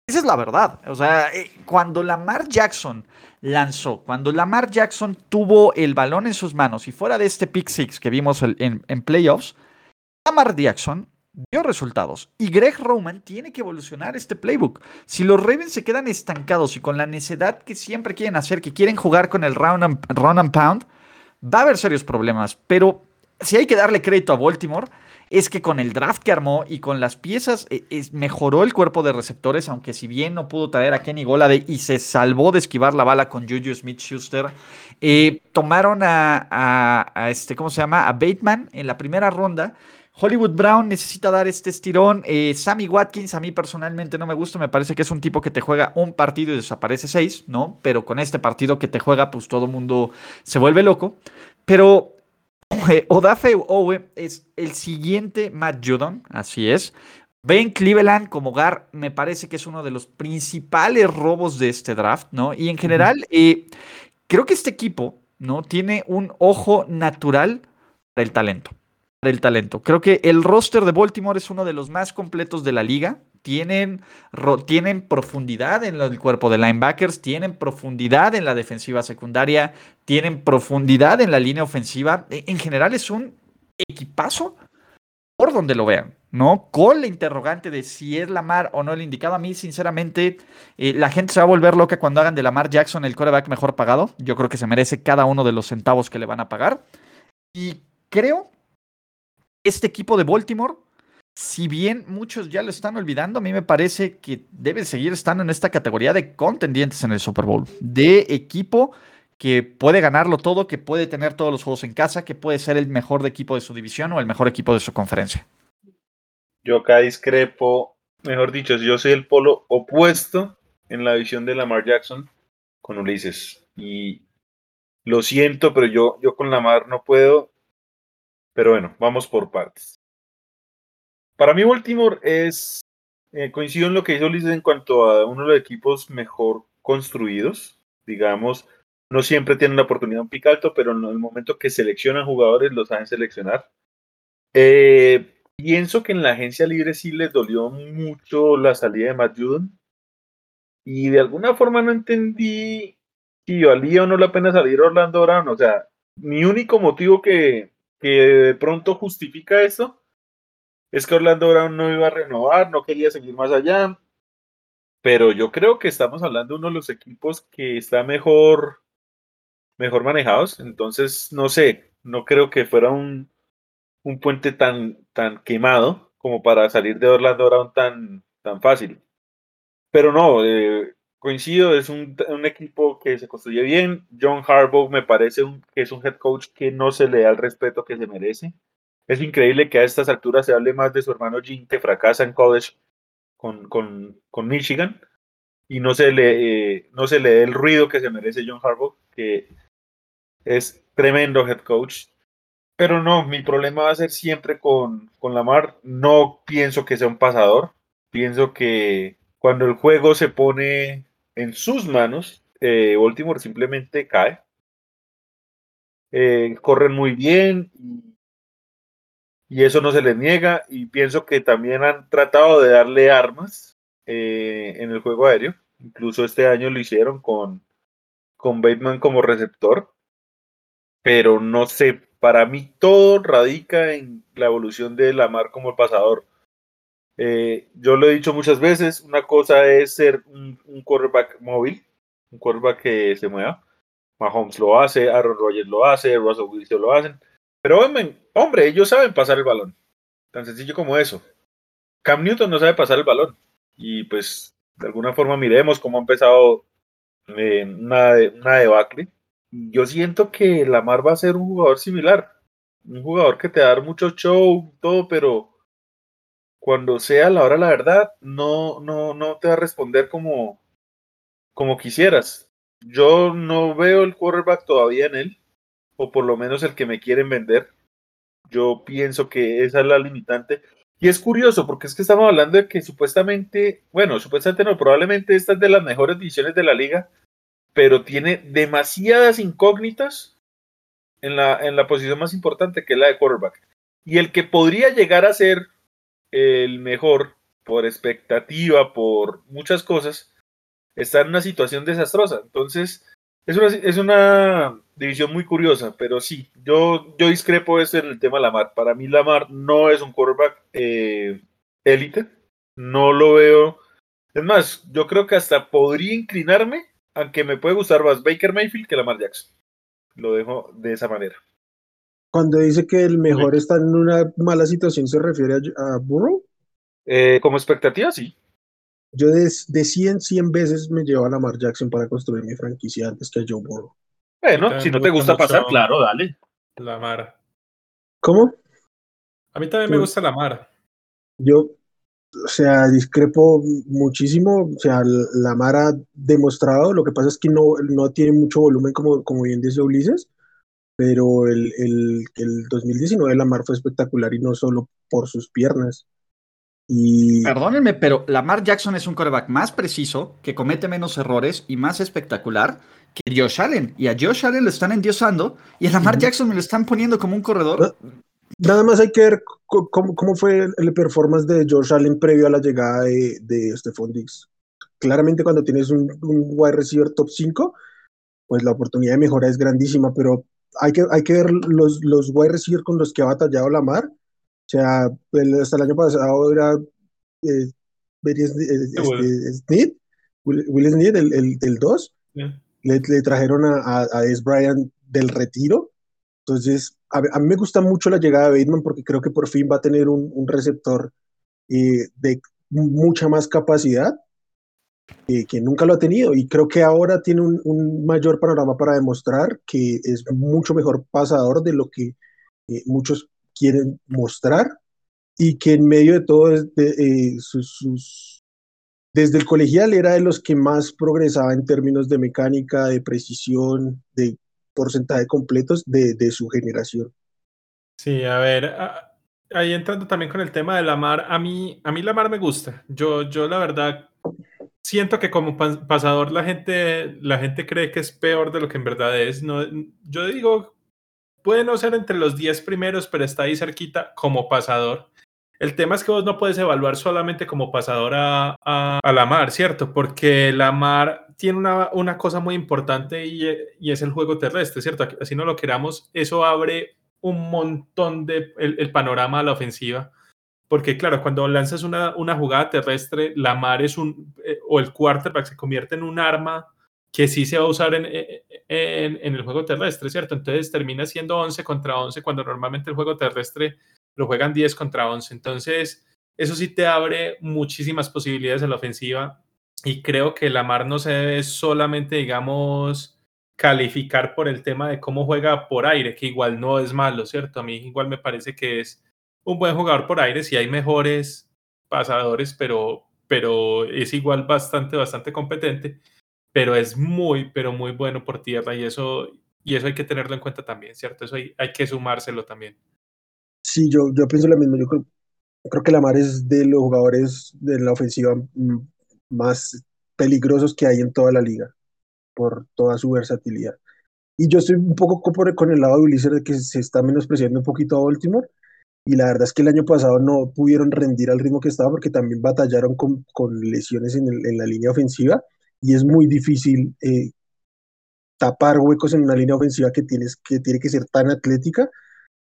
Esa es la verdad. O sea, eh, cuando Lamar Jackson lanzó, cuando Lamar Jackson tuvo el balón en sus manos y fuera de este pick six que vimos en playoffs, Lamar Jackson dio resultados. Y Greg Roman tiene que evolucionar este playbook. Si los Ravens se quedan estancados y con la necedad que siempre quieren hacer, que quieren jugar con el round and, pound, va a haber serios problemas. Pero si hay que darle crédito a Baltimore, es que con el draft que armó y con las piezas e, mejoró el cuerpo de receptores, aunque si bien no pudo traer a Kenny Golade y se salvó de esquivar la bala con Juju Smith-Schuster, eh, tomaron a, a, este, ¿cómo se llama? A Bateman en la primera ronda Hollywood Brown necesita dar este estirón. Eh, Sammy Watkins, a mí personalmente no me gusta. Me parece que es un tipo que te juega un partido y desaparece seis, ¿no? Pero con este partido que te juega, pues todo el mundo se vuelve loco. Pero eh, Odafe Owe es el siguiente Matt Judon, así es. Ben Cleveland como Gar me parece que es uno de los principales robos de este draft, ¿no? Y en general, eh, creo que este equipo, ¿no? Tiene un ojo natural para el talento el talento. Creo que el roster de Baltimore es uno de los más completos de la liga. Tienen, tienen profundidad en el cuerpo de linebackers, tienen profundidad en la defensiva secundaria, tienen profundidad en la línea ofensiva. E, en general es un equipazo por donde lo vean, ¿no? Con la interrogante de si es Lamar o no el indicado. A mí, sinceramente, eh, la gente se va a volver loca cuando hagan de Lamar Jackson el coreback mejor pagado. Yo creo que se merece cada uno de los centavos que le van a pagar. Y creo este equipo de Baltimore, si bien muchos ya lo están olvidando, a mí me parece que debe seguir estando en esta categoría de contendientes en el Super Bowl, de equipo que puede ganarlo todo, que puede tener todos los juegos en casa, que puede ser el mejor equipo de su división o el mejor equipo de su conferencia. Yo acá discrepo, mejor dicho, yo soy el polo opuesto en la visión de Lamar Jackson con Ulises. Y lo siento, pero yo, yo con Lamar no puedo pero bueno, vamos por partes. Para mí Baltimore es, eh, coincido en lo que hizo Liz en cuanto a uno de los equipos mejor construidos. Digamos, no siempre tienen la oportunidad un pick alto, pero en el momento que seleccionan jugadores los saben seleccionar. Eh, pienso que en la agencia libre sí les dolió mucho la salida de Matt Judon. Y de alguna forma no entendí si valía o no la pena salir Orlando Brown. O sea, mi único motivo que, que de pronto justifica eso es que Orlando Brown no iba a renovar, no quería seguir más allá, pero yo creo que estamos hablando de uno de los equipos que está mejor mejor manejados. Entonces, no sé, no creo que fuera un, un puente tan, tan quemado como para salir de Orlando Brown tan, tan fácil. Pero no, eh, coincido, es un, un, equipo que se construye bien. John Harbaugh me parece un, que es un head coach que no se le da el respeto que se merece. Es increíble que a estas alturas se hable más de su hermano Jim, que fracasa en college con, con, con Michigan, y no se, le, eh, no se le dé el ruido que se merece John Harbaugh, que es tremendo head coach. Pero no, mi problema va a ser siempre con, con Lamar. No pienso que sea un pasador. Pienso que cuando el juego se pone en sus manos, eh, Baltimore simplemente cae. Eh, corren muy bien y, eso no se les niega. Y pienso que también han tratado de darle armas eh, en el juego aéreo. Incluso este año lo hicieron con, con Bateman como receptor pero no sé, para mí todo radica en la evolución de Lamar como el pasador. Eh, yo lo he dicho muchas veces, una cosa es ser un, quarterback móvil, un quarterback que se mueva. Mahomes lo hace, Aaron Rodgers lo hace, Russell Wilson lo hacen. Pero hombre, ellos saben pasar el balón. Tan sencillo como eso. Cam Newton no sabe pasar el balón. Y pues de alguna forma miremos cómo ha empezado eh, una, una debacle yo siento que Lamar va a ser un jugador similar. Un jugador que te va a dar mucho show, todo, pero cuando sea la hora la verdad, no, no, no te va a responder como, como quisieras. Yo no veo el quarterback todavía en él, o por lo menos el que me quieren vender. Yo pienso que esa es la limitante. Y es curioso, porque es que estamos hablando de que supuestamente, bueno, supuestamente no, probablemente esta es de las mejores divisiones de la liga, pero tiene demasiadas incógnitas en la, en la posición más importante que es la de quarterback. Y el que podría llegar a ser el mejor por expectativa, por muchas cosas, está en una situación desastrosa. Entonces, es una, es una división muy curiosa, pero sí, yo, yo discrepo eso en el tema Lamar. Para mí Lamar no es un quarterback eh, élite, no lo veo. Es más, yo creo que hasta podría inclinarme aunque me puede gustar más Baker Mayfield que Lamar Jackson. Lo dejo de esa manera. Cuando dice que el mejor está en una mala situación, ¿se refiere a, Burrow? Eh, como expectativa, sí. Yo de, de 100, 100 veces me llevo a Lamar Jackson para construir mi franquicia antes que a Joe Burrow. Bueno, si no te gusta pasar, claro, dale. Lamar. ¿Cómo? A mí también me gusta Lamar. Yo, o sea, discrepo muchísimo. O sea, Lamar ha demostrado, lo que pasa es que no, no tiene mucho volumen, como, como bien dice Ulises, pero el, el, el 2019 Lamar fue espectacular y no solo por sus piernas. Y... Perdónenme, pero Lamar Jackson es un coreback más preciso, que comete menos errores y más espectacular que Josh Allen. Y a Josh Allen lo están endiosando y a Lamar Jackson me lo están poniendo como un corredor. Nada más hay que ver cómo, fue el performance de George Allen previo a la llegada de, de Stephon Diggs. Claramente cuando tienes un, wide receiver top 5, pues la oportunidad de mejora es grandísima, pero hay que, hay que ver los, los wide receivers con los que ha batallado Lamar. O sea, hasta el año pasado era eh, este, Will, Smith, el 2. Le, le, trajeron a, a, a Des Bryant del retiro. Entonces, a, mí me gusta mucho la llegada de Bateman porque creo que por fin va a tener un, receptor eh, de mucha más capacidad eh, que nunca lo ha tenido y creo que ahora tiene un, mayor panorama para demostrar que es mucho mejor pasador de lo que eh, muchos quieren mostrar y que en medio de todo sus, desde el colegial era de los que más progresaba en términos de mecánica, de precisión, de porcentaje completos de, de su generación. Sí, a ver, ahí entrando también con el tema de la mar, a mí, a mí la mar me gusta. Yo, yo la verdad siento que como pasador la gente, la gente cree que es peor de lo que en verdad es. No, yo digo, puede no ser entre los 10 primeros, pero está ahí cerquita como pasador. El tema es que vos no puedes evaluar solamente como pasador a, a, la mar, ¿cierto? Porque la mar tiene una, una cosa muy importante y, y, es el juego terrestre, ¿cierto? Así no lo queramos, eso abre un montón de el, panorama a la ofensiva. Porque claro, cuando lanzas una, una jugada terrestre, la mar es un, eh, o el quarterback se convierte en un arma que sí se va a usar en, en, el juego terrestre, ¿cierto? Entonces termina siendo 11 contra 11 cuando normalmente el juego terrestre lo juegan 10 contra 11. Entonces, eso sí te abre muchísimas posibilidades en la ofensiva y creo que Lamar no se debe solamente, digamos, calificar por el tema de cómo juega por aire, que igual no es malo, ¿cierto? A mí igual me parece que es un buen jugador por aire, si hay mejores pasadores, pero, pero es igual bastante, bastante competente, pero es muy, pero muy bueno por tierra y eso, y eso hay que tenerlo en cuenta también, ¿cierto? Eso hay, hay que sumárselo también. Sí, yo, yo pienso lo mismo, yo creo, creo que Lamar es de los jugadores de la ofensiva mm, más peligrosos que hay en toda la liga, por toda su versatilidad. Y yo estoy un poco con el lado de Ulises de que se está menospreciando un poquito a Baltimore, y la verdad es que el año pasado no pudieron rendir al ritmo que estaba porque también batallaron con, con lesiones en, en, la línea ofensiva y es muy difícil eh, tapar huecos en una línea ofensiva que, tienes, que tiene que ser tan atlética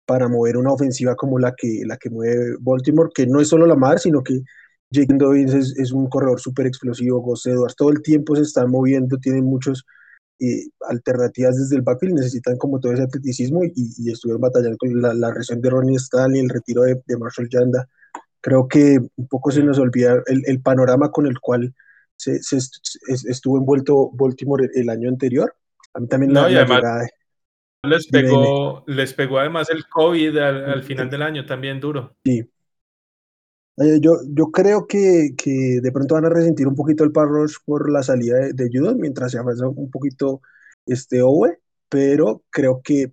para mover una ofensiva como la que, la que mueve Baltimore, que no es solo la mar, sino que Jake Dobbins es, es, un corredor súper explosivo, Gus Edwards, todo el tiempo se están moviendo, tienen muchos eh, alternativas desde el backfield, necesitan como todo ese atleticismo y, y estuvieron batallando con la, la reacción de Ronnie Stanley, el retiro de, de, Marshall Yanda. Creo que un poco se nos olvida el, el panorama con el cual se, se, estuvo envuelto Baltimore el, año anterior. A mí también no, la, y además, la les pegó, les pegó además el COVID al, al, final del año también duro. Sí, eh, yo, yo creo que, que, de pronto van a resentir un poquito el par rush por la salida de, de Judon mientras se avanza un poquito este Owe, pero creo que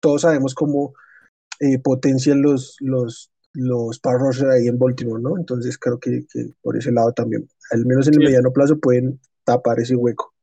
todos sabemos cómo eh, potencian los, los, los par rush ahí en Baltimore, ¿no? Entonces creo que, que, por ese lado también, al menos en el sí. mediano plazo, pueden tapar ese hueco.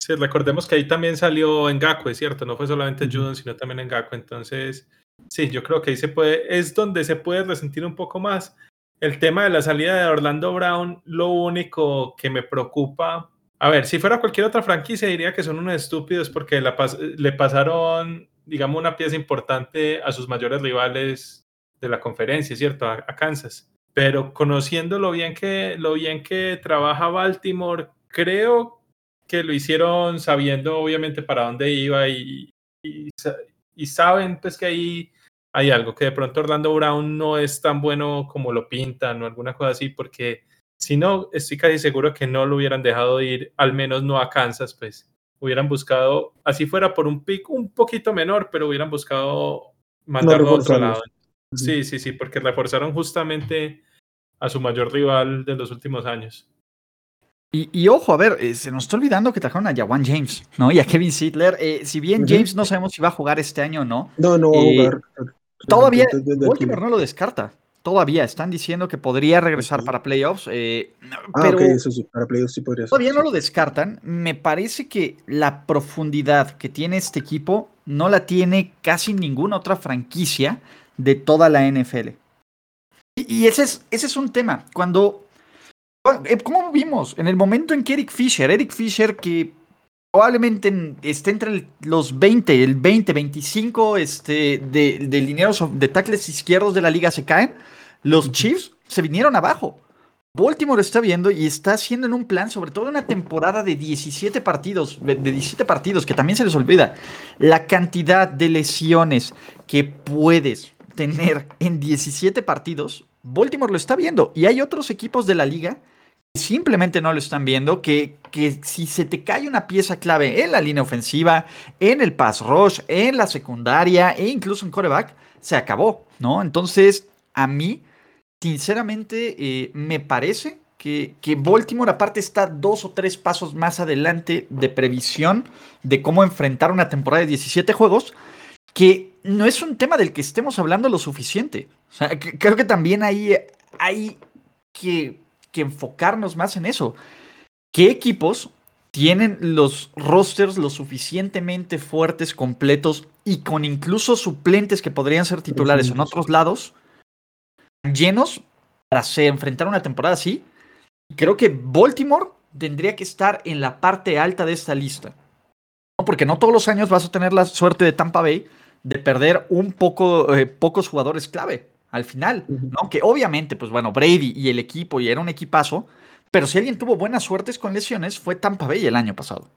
Sí, recordemos que ahí también salió Ngakwe, es cierto, no fue solamente Judon, sino también Ngakwe, entonces Sí, yo creo que ahí se puede, es donde se puede resentir un poco más. El tema de la salida de Orlando Brown, lo único que me preocupa, a ver, si fuera cualquier otra franquicia diría que son unos estúpidos porque la pas le pasaron, digamos, una pieza importante a sus mayores rivales de la conferencia, ¿cierto? A, Kansas. Pero conociendo lo bien, que, lo bien que trabaja Baltimore, creo que lo hicieron sabiendo obviamente para dónde iba y, y saben pues que ahí hay algo, que de pronto Orlando Brown no es tan bueno como lo pintan o alguna cosa así, porque si no, estoy casi seguro que no lo hubieran dejado de ir, al menos no a Kansas, pues hubieran buscado, así fuera por un pick un poquito menor, pero hubieran buscado mandarlo no a otro lado. Sí, sí, sí, porque reforzaron justamente a su mayor rival de los últimos años. Y, y, ojo, a ver, eh, se nos está olvidando que trajeron a Jawan James, ¿no? Y a Kevin Sidler. Eh, si bien. James no sabemos si va a jugar este año o no. No, no va a jugar. Todavía, Baltimore no lo descarta. Todavía están diciendo que podría regresar para playoffs. Eh, ah, pero okay, eso sí, para playoffs sí podría ser. Todavía no lo descartan. Me parece que la profundidad que tiene este equipo no la tiene casi ninguna otra franquicia de toda la NFL. Y, y ese, es, ese es un tema. Cuando eh, ¿Cómo vimos? En el momento en que Eric Fisher, Eric Fisher que probablemente esté entre los 20, el 20, 25 este, de, de lineros de tackles izquierdos de la liga se caen, los Chiefs se vinieron abajo. Baltimore está viendo y está haciendo en un plan, sobre todo una temporada de 17 partidos, de 17 partidos, que también se les olvida, la cantidad de lesiones que puedes tener en 17 partidos, Baltimore lo está viendo y hay otros equipos de la liga simplemente no lo están viendo, que, que, si se te cae una pieza clave en la línea ofensiva, en el pass rush, en la secundaria e incluso en coreback, se acabó, ¿no? Entonces, a mí, sinceramente, eh, me parece que, que, Baltimore aparte está dos o tres pasos más adelante de previsión de cómo enfrentar una temporada de 17 juegos, que no es un tema del que estemos hablando lo suficiente. O sea, creo que también hay, hay que que enfocarnos más en eso. ¿Qué equipos tienen los rosters lo suficientemente fuertes, completos y con incluso suplentes que podrían ser titulares en otros lados, llenos para enfrentar una temporada así? Creo que Baltimore tendría que estar en la parte alta de esta lista. Porque no todos los años vas a tener la suerte de Tampa Bay de perder un poco, eh, pocos jugadores clave al final, ¿no? Que obviamente, pues bueno, Brady y el equipo, y era un equipazo, Pero si alguien tuvo buenas suertes con lesiones, fue Tampa Bay el año pasado.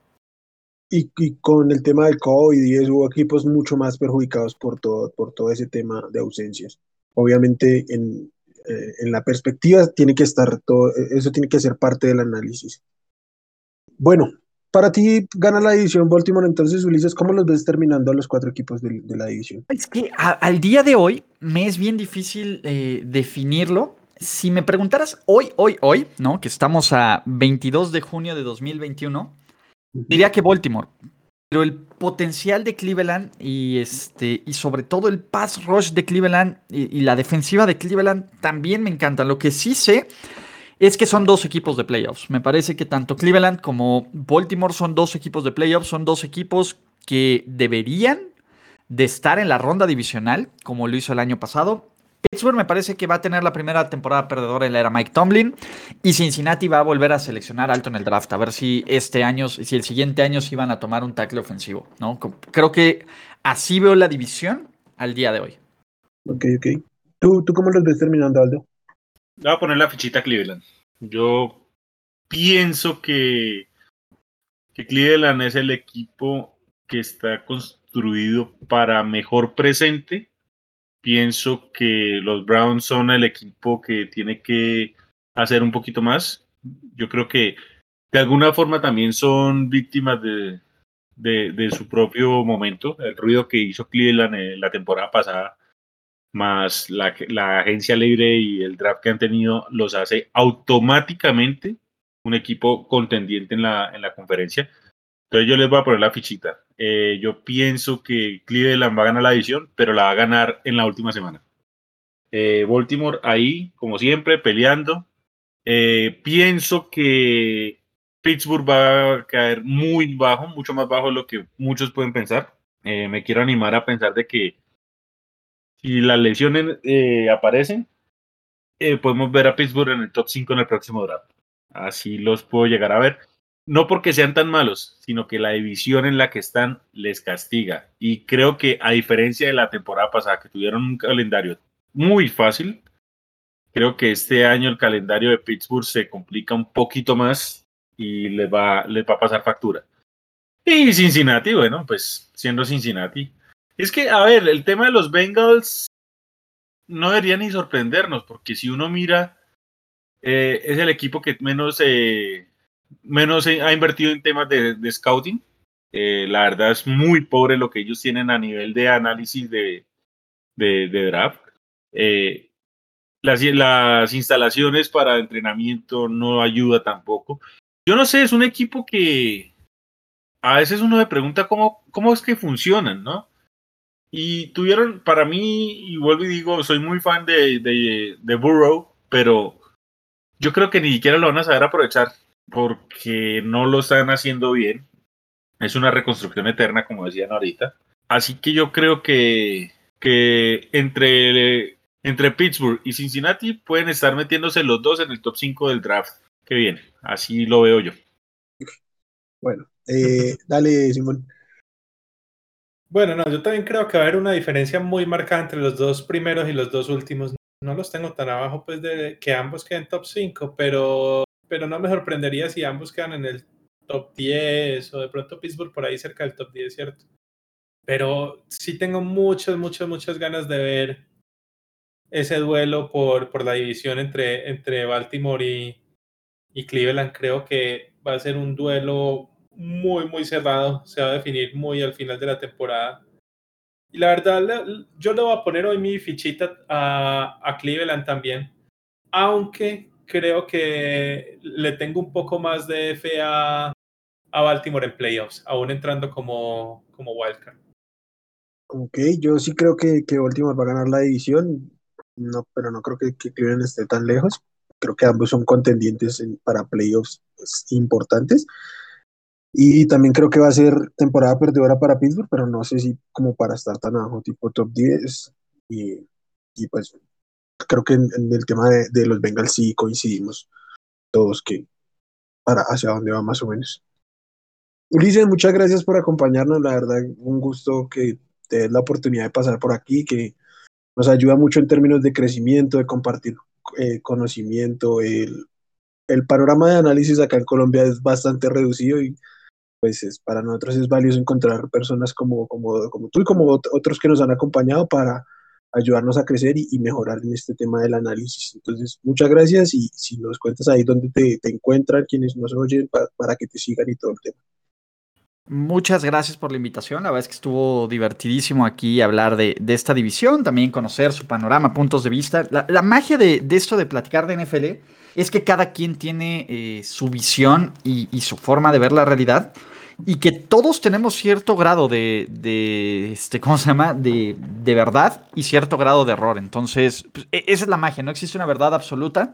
Y, y con el tema del COVID y eso, hubo equipos mucho más perjudicados por todo, por todo ese tema de ausencias. Obviamente, en, eh, en la perspectiva tiene que estar todo, eso tiene que ser parte del análisis. Bueno, para ti gana la división Baltimore, entonces Ulises, ¿cómo los ves terminando a los cuatro equipos de, de la división? Es que a, al día de hoy me es bien difícil eh, definirlo. Si me preguntaras hoy, hoy, hoy, ¿no? Que estamos a 22 de junio de 2021, diría que Baltimore. Pero el potencial de Cleveland y, este, y sobre todo el pass rush de Cleveland y, y la defensiva de Cleveland también me encantan. Lo que sí sé es que son dos equipos de playoffs. Me parece que tanto Cleveland como Baltimore son dos equipos de playoffs, son dos equipos que deberían de estar en la ronda divisional, como lo hizo el año pasado. Pittsburgh me parece que va a tener la primera temporada perdedora en la era Mike Tomlin y Cincinnati va a volver a seleccionar alto en el draft, a ver si este año, si el siguiente año sí van a tomar un tackle ofensivo, ¿no? Creo que así veo la división al día de hoy. Ok, ok. ¿Tú, tú cómo los ves terminando, Aldo? Voy a poner la fichita Cleveland. Yo pienso que, que Cleveland es el equipo que está construido para mejor presente. Pienso que los Browns son el equipo que tiene que hacer un poquito más. Yo creo que de alguna forma también son víctimas de, de, de su propio momento. El ruido que hizo Cleveland en la temporada pasada más la, la, agencia libre y el draft que han tenido, los hace automáticamente un equipo contendiente en la, en la conferencia. Entonces yo les voy a poner la fichita. Eh, yo pienso que Cleveland va a ganar la división, pero la va a ganar en la última semana. Eh, Baltimore ahí, como siempre, peleando. Eh, pienso que Pittsburgh va a caer muy bajo, mucho más bajo de lo que muchos pueden pensar. me quiero animar a pensar de que si las lesiones eh, aparecen, eh, podemos ver a Pittsburgh en el top 5 en el próximo draft. Así los puedo llegar a ver. No porque sean tan malos, sino que la división en la que están les castiga. Y creo que a diferencia de la temporada pasada, que tuvieron un calendario muy fácil, creo que este año el calendario de Pittsburgh se complica un poquito más y les va, les va a pasar factura. Y Cincinnati, bueno, pues siendo Cincinnati, es que, a ver, el tema de los Bengals no debería ni sorprendernos, porque si uno mira, eh, es el equipo que menos, eh, menos ha invertido en temas de, scouting. Eh, la verdad es muy pobre lo que ellos tienen a nivel de análisis de, de, de draft. Eh, las, las instalaciones para entrenamiento no ayuda tampoco. Yo no sé, es un equipo que a veces uno me pregunta cómo, cómo es que funcionan, ¿no? Y tuvieron, para mí, y vuelvo y digo, soy muy fan de, de, de, Burrow, pero yo creo que ni siquiera lo van a saber aprovechar porque no lo están haciendo bien. Es una reconstrucción eterna, como decían ahorita. Así que yo creo que, que entre, entre Pittsburgh y Cincinnati pueden estar metiéndose los dos en el top 5 del draft. Qué bien, así lo veo yo. Bueno, eh, dale, Simón. Bueno, no, yo también creo que va a haber una diferencia muy marcada entre los dos primeros y los dos últimos. No los tengo tan abajo, pues, de que ambos queden top 5, pero, pero no me sorprendería si ambos quedan en el top 10 o de pronto Pittsburgh por ahí cerca del top 10, ¿cierto? Pero sí tengo muchas, muchas, muchas ganas de ver ese duelo por, por la división entre, entre Baltimore y, y Cleveland. Creo que va a ser un duelo muy, muy cerrado. Se va a definir muy al final de la temporada. Y la verdad, yo le voy a poner hoy mi fichita a, a Cleveland también. Aunque creo que le tengo un poco más de fe a, a Baltimore en playoffs, aún entrando como, como wildcard. Ok, yo sí creo que, que Baltimore va a ganar la división, no, pero no creo que, que Cleveland esté tan lejos. Creo que ambos son contendientes en, para playoffs pues, importantes. Y también creo que va a ser temporada perdedora para Pittsburgh, pero no sé si como para estar tan abajo, tipo top 10. Y, y pues creo que en, en el tema de, de, los Bengals sí coincidimos todos que para hacia dónde va más o menos. Ulises, muchas gracias por acompañarnos. La verdad, un gusto que te des la oportunidad de pasar por aquí, que nos ayuda mucho en términos de crecimiento, de compartir eh, conocimiento, el el panorama de análisis acá en Colombia es bastante reducido y pues es, para nosotros es valioso encontrar personas como, como, como tú y como otros que nos han acompañado para ayudarnos a crecer y, mejorar en este tema del análisis. Entonces, muchas gracias y si nos cuentas ahí dónde te, encuentran, quienes nos oyen, para que te sigan y todo el tema. Muchas gracias por la invitación. La verdad es que estuvo divertidísimo aquí hablar de, esta división, también conocer su panorama, puntos de vista. La, magia de, esto de platicar de NFL es que cada quien tiene eh, su visión y, su forma de ver la realidad y que todos tenemos cierto grado de, este, ¿cómo se llama? De, verdad y cierto grado de error. Entonces, pues, e, esa es la magia, no existe una verdad absoluta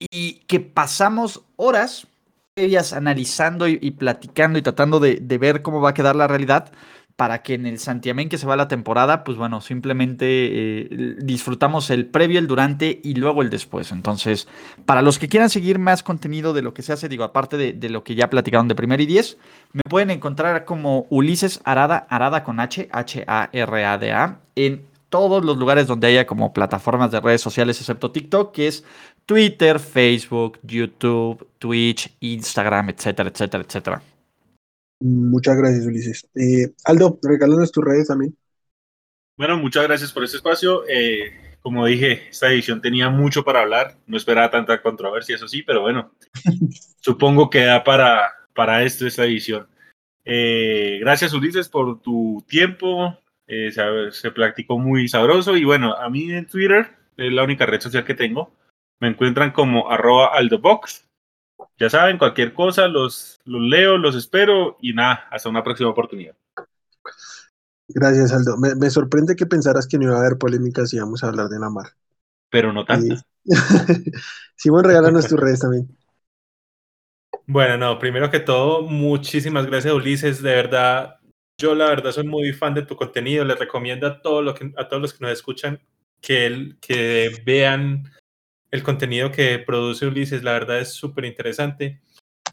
y que pasamos horas analizando y, platicando y tratando de, ver cómo va a quedar la realidad para que en el Santiamén que se va la temporada, pues bueno, simplemente eh, disfrutamos el previo, el durante y luego el después. Entonces, para los que quieran seguir más contenido de lo que se hace, digo, aparte de, lo que ya platicaron de primer y diez, me pueden encontrar como Ulises Arada, Arada con H, H-A-R-A-D-A, en todos los lugares donde haya como plataformas de redes sociales, excepto TikTok, que es Twitter, Facebook, YouTube, Twitch, Instagram, etcétera, etcétera, etcétera. Muchas gracias, Ulises. Eh, Aldo, regálanos tus redes también. Bueno, muchas gracias por este espacio. Eh, como dije, esta edición tenía mucho para hablar. No esperaba tanta controversia, eso sí, pero bueno, <laughs> supongo que da para, para esto esta edición. Eh, gracias, Ulises, por tu tiempo. Se, se, practicó muy sabroso. Y bueno, a mí en Twitter es la única red social que tengo. Me encuentran como arroba aldobox. Ya saben, cualquier cosa, los, los leo, los espero y nada, hasta una próxima oportunidad. Gracias, Aldo. Me, sorprende que pensaras que no iba a haber polémicas si íbamos a hablar de la mar. Pero no tanto. <laughs> Simón, regálanos tus redes también. Bueno, no, primero que todo, muchísimas gracias, Ulises. De verdad, yo la verdad soy muy fan de tu contenido. Les recomiendo a, todo lo que, a todos los que nos escuchan que, que vean el contenido que produce Ulises, la verdad es súper interesante.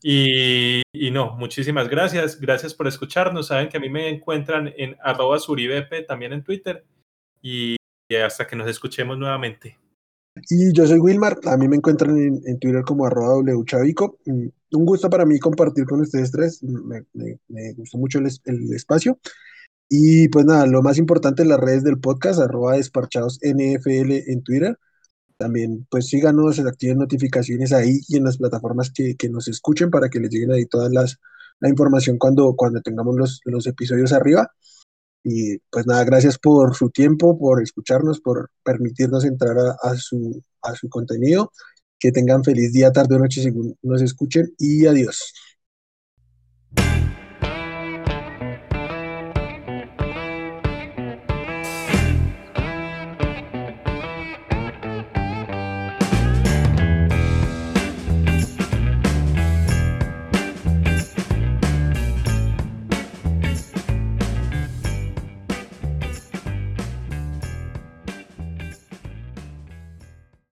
Y, no, muchísimas gracias. Gracias por escucharnos. Saben que a mí me encuentran en arroba suribepe, también en Twitter. Y, hasta que nos escuchemos nuevamente. Y yo soy Wilmar, a mí me encuentran en, Twitter como arroba wchavico. Mm, un gusto para mí compartir con ustedes tres, me, gustó mucho el, espacio. Y pues nada, lo más importante las redes del podcast, arroba desparchados NFL en Twitter también pues síganos, activen notificaciones ahí y en las plataformas que, nos escuchen para que les lleguen ahí todas las la información cuando, cuando tengamos los, los episodios arriba. Y pues nada, gracias por su tiempo, por escucharnos, por permitirnos entrar a, su, a su contenido. Que tengan feliz día, tarde o noche según nos escuchen y adiós.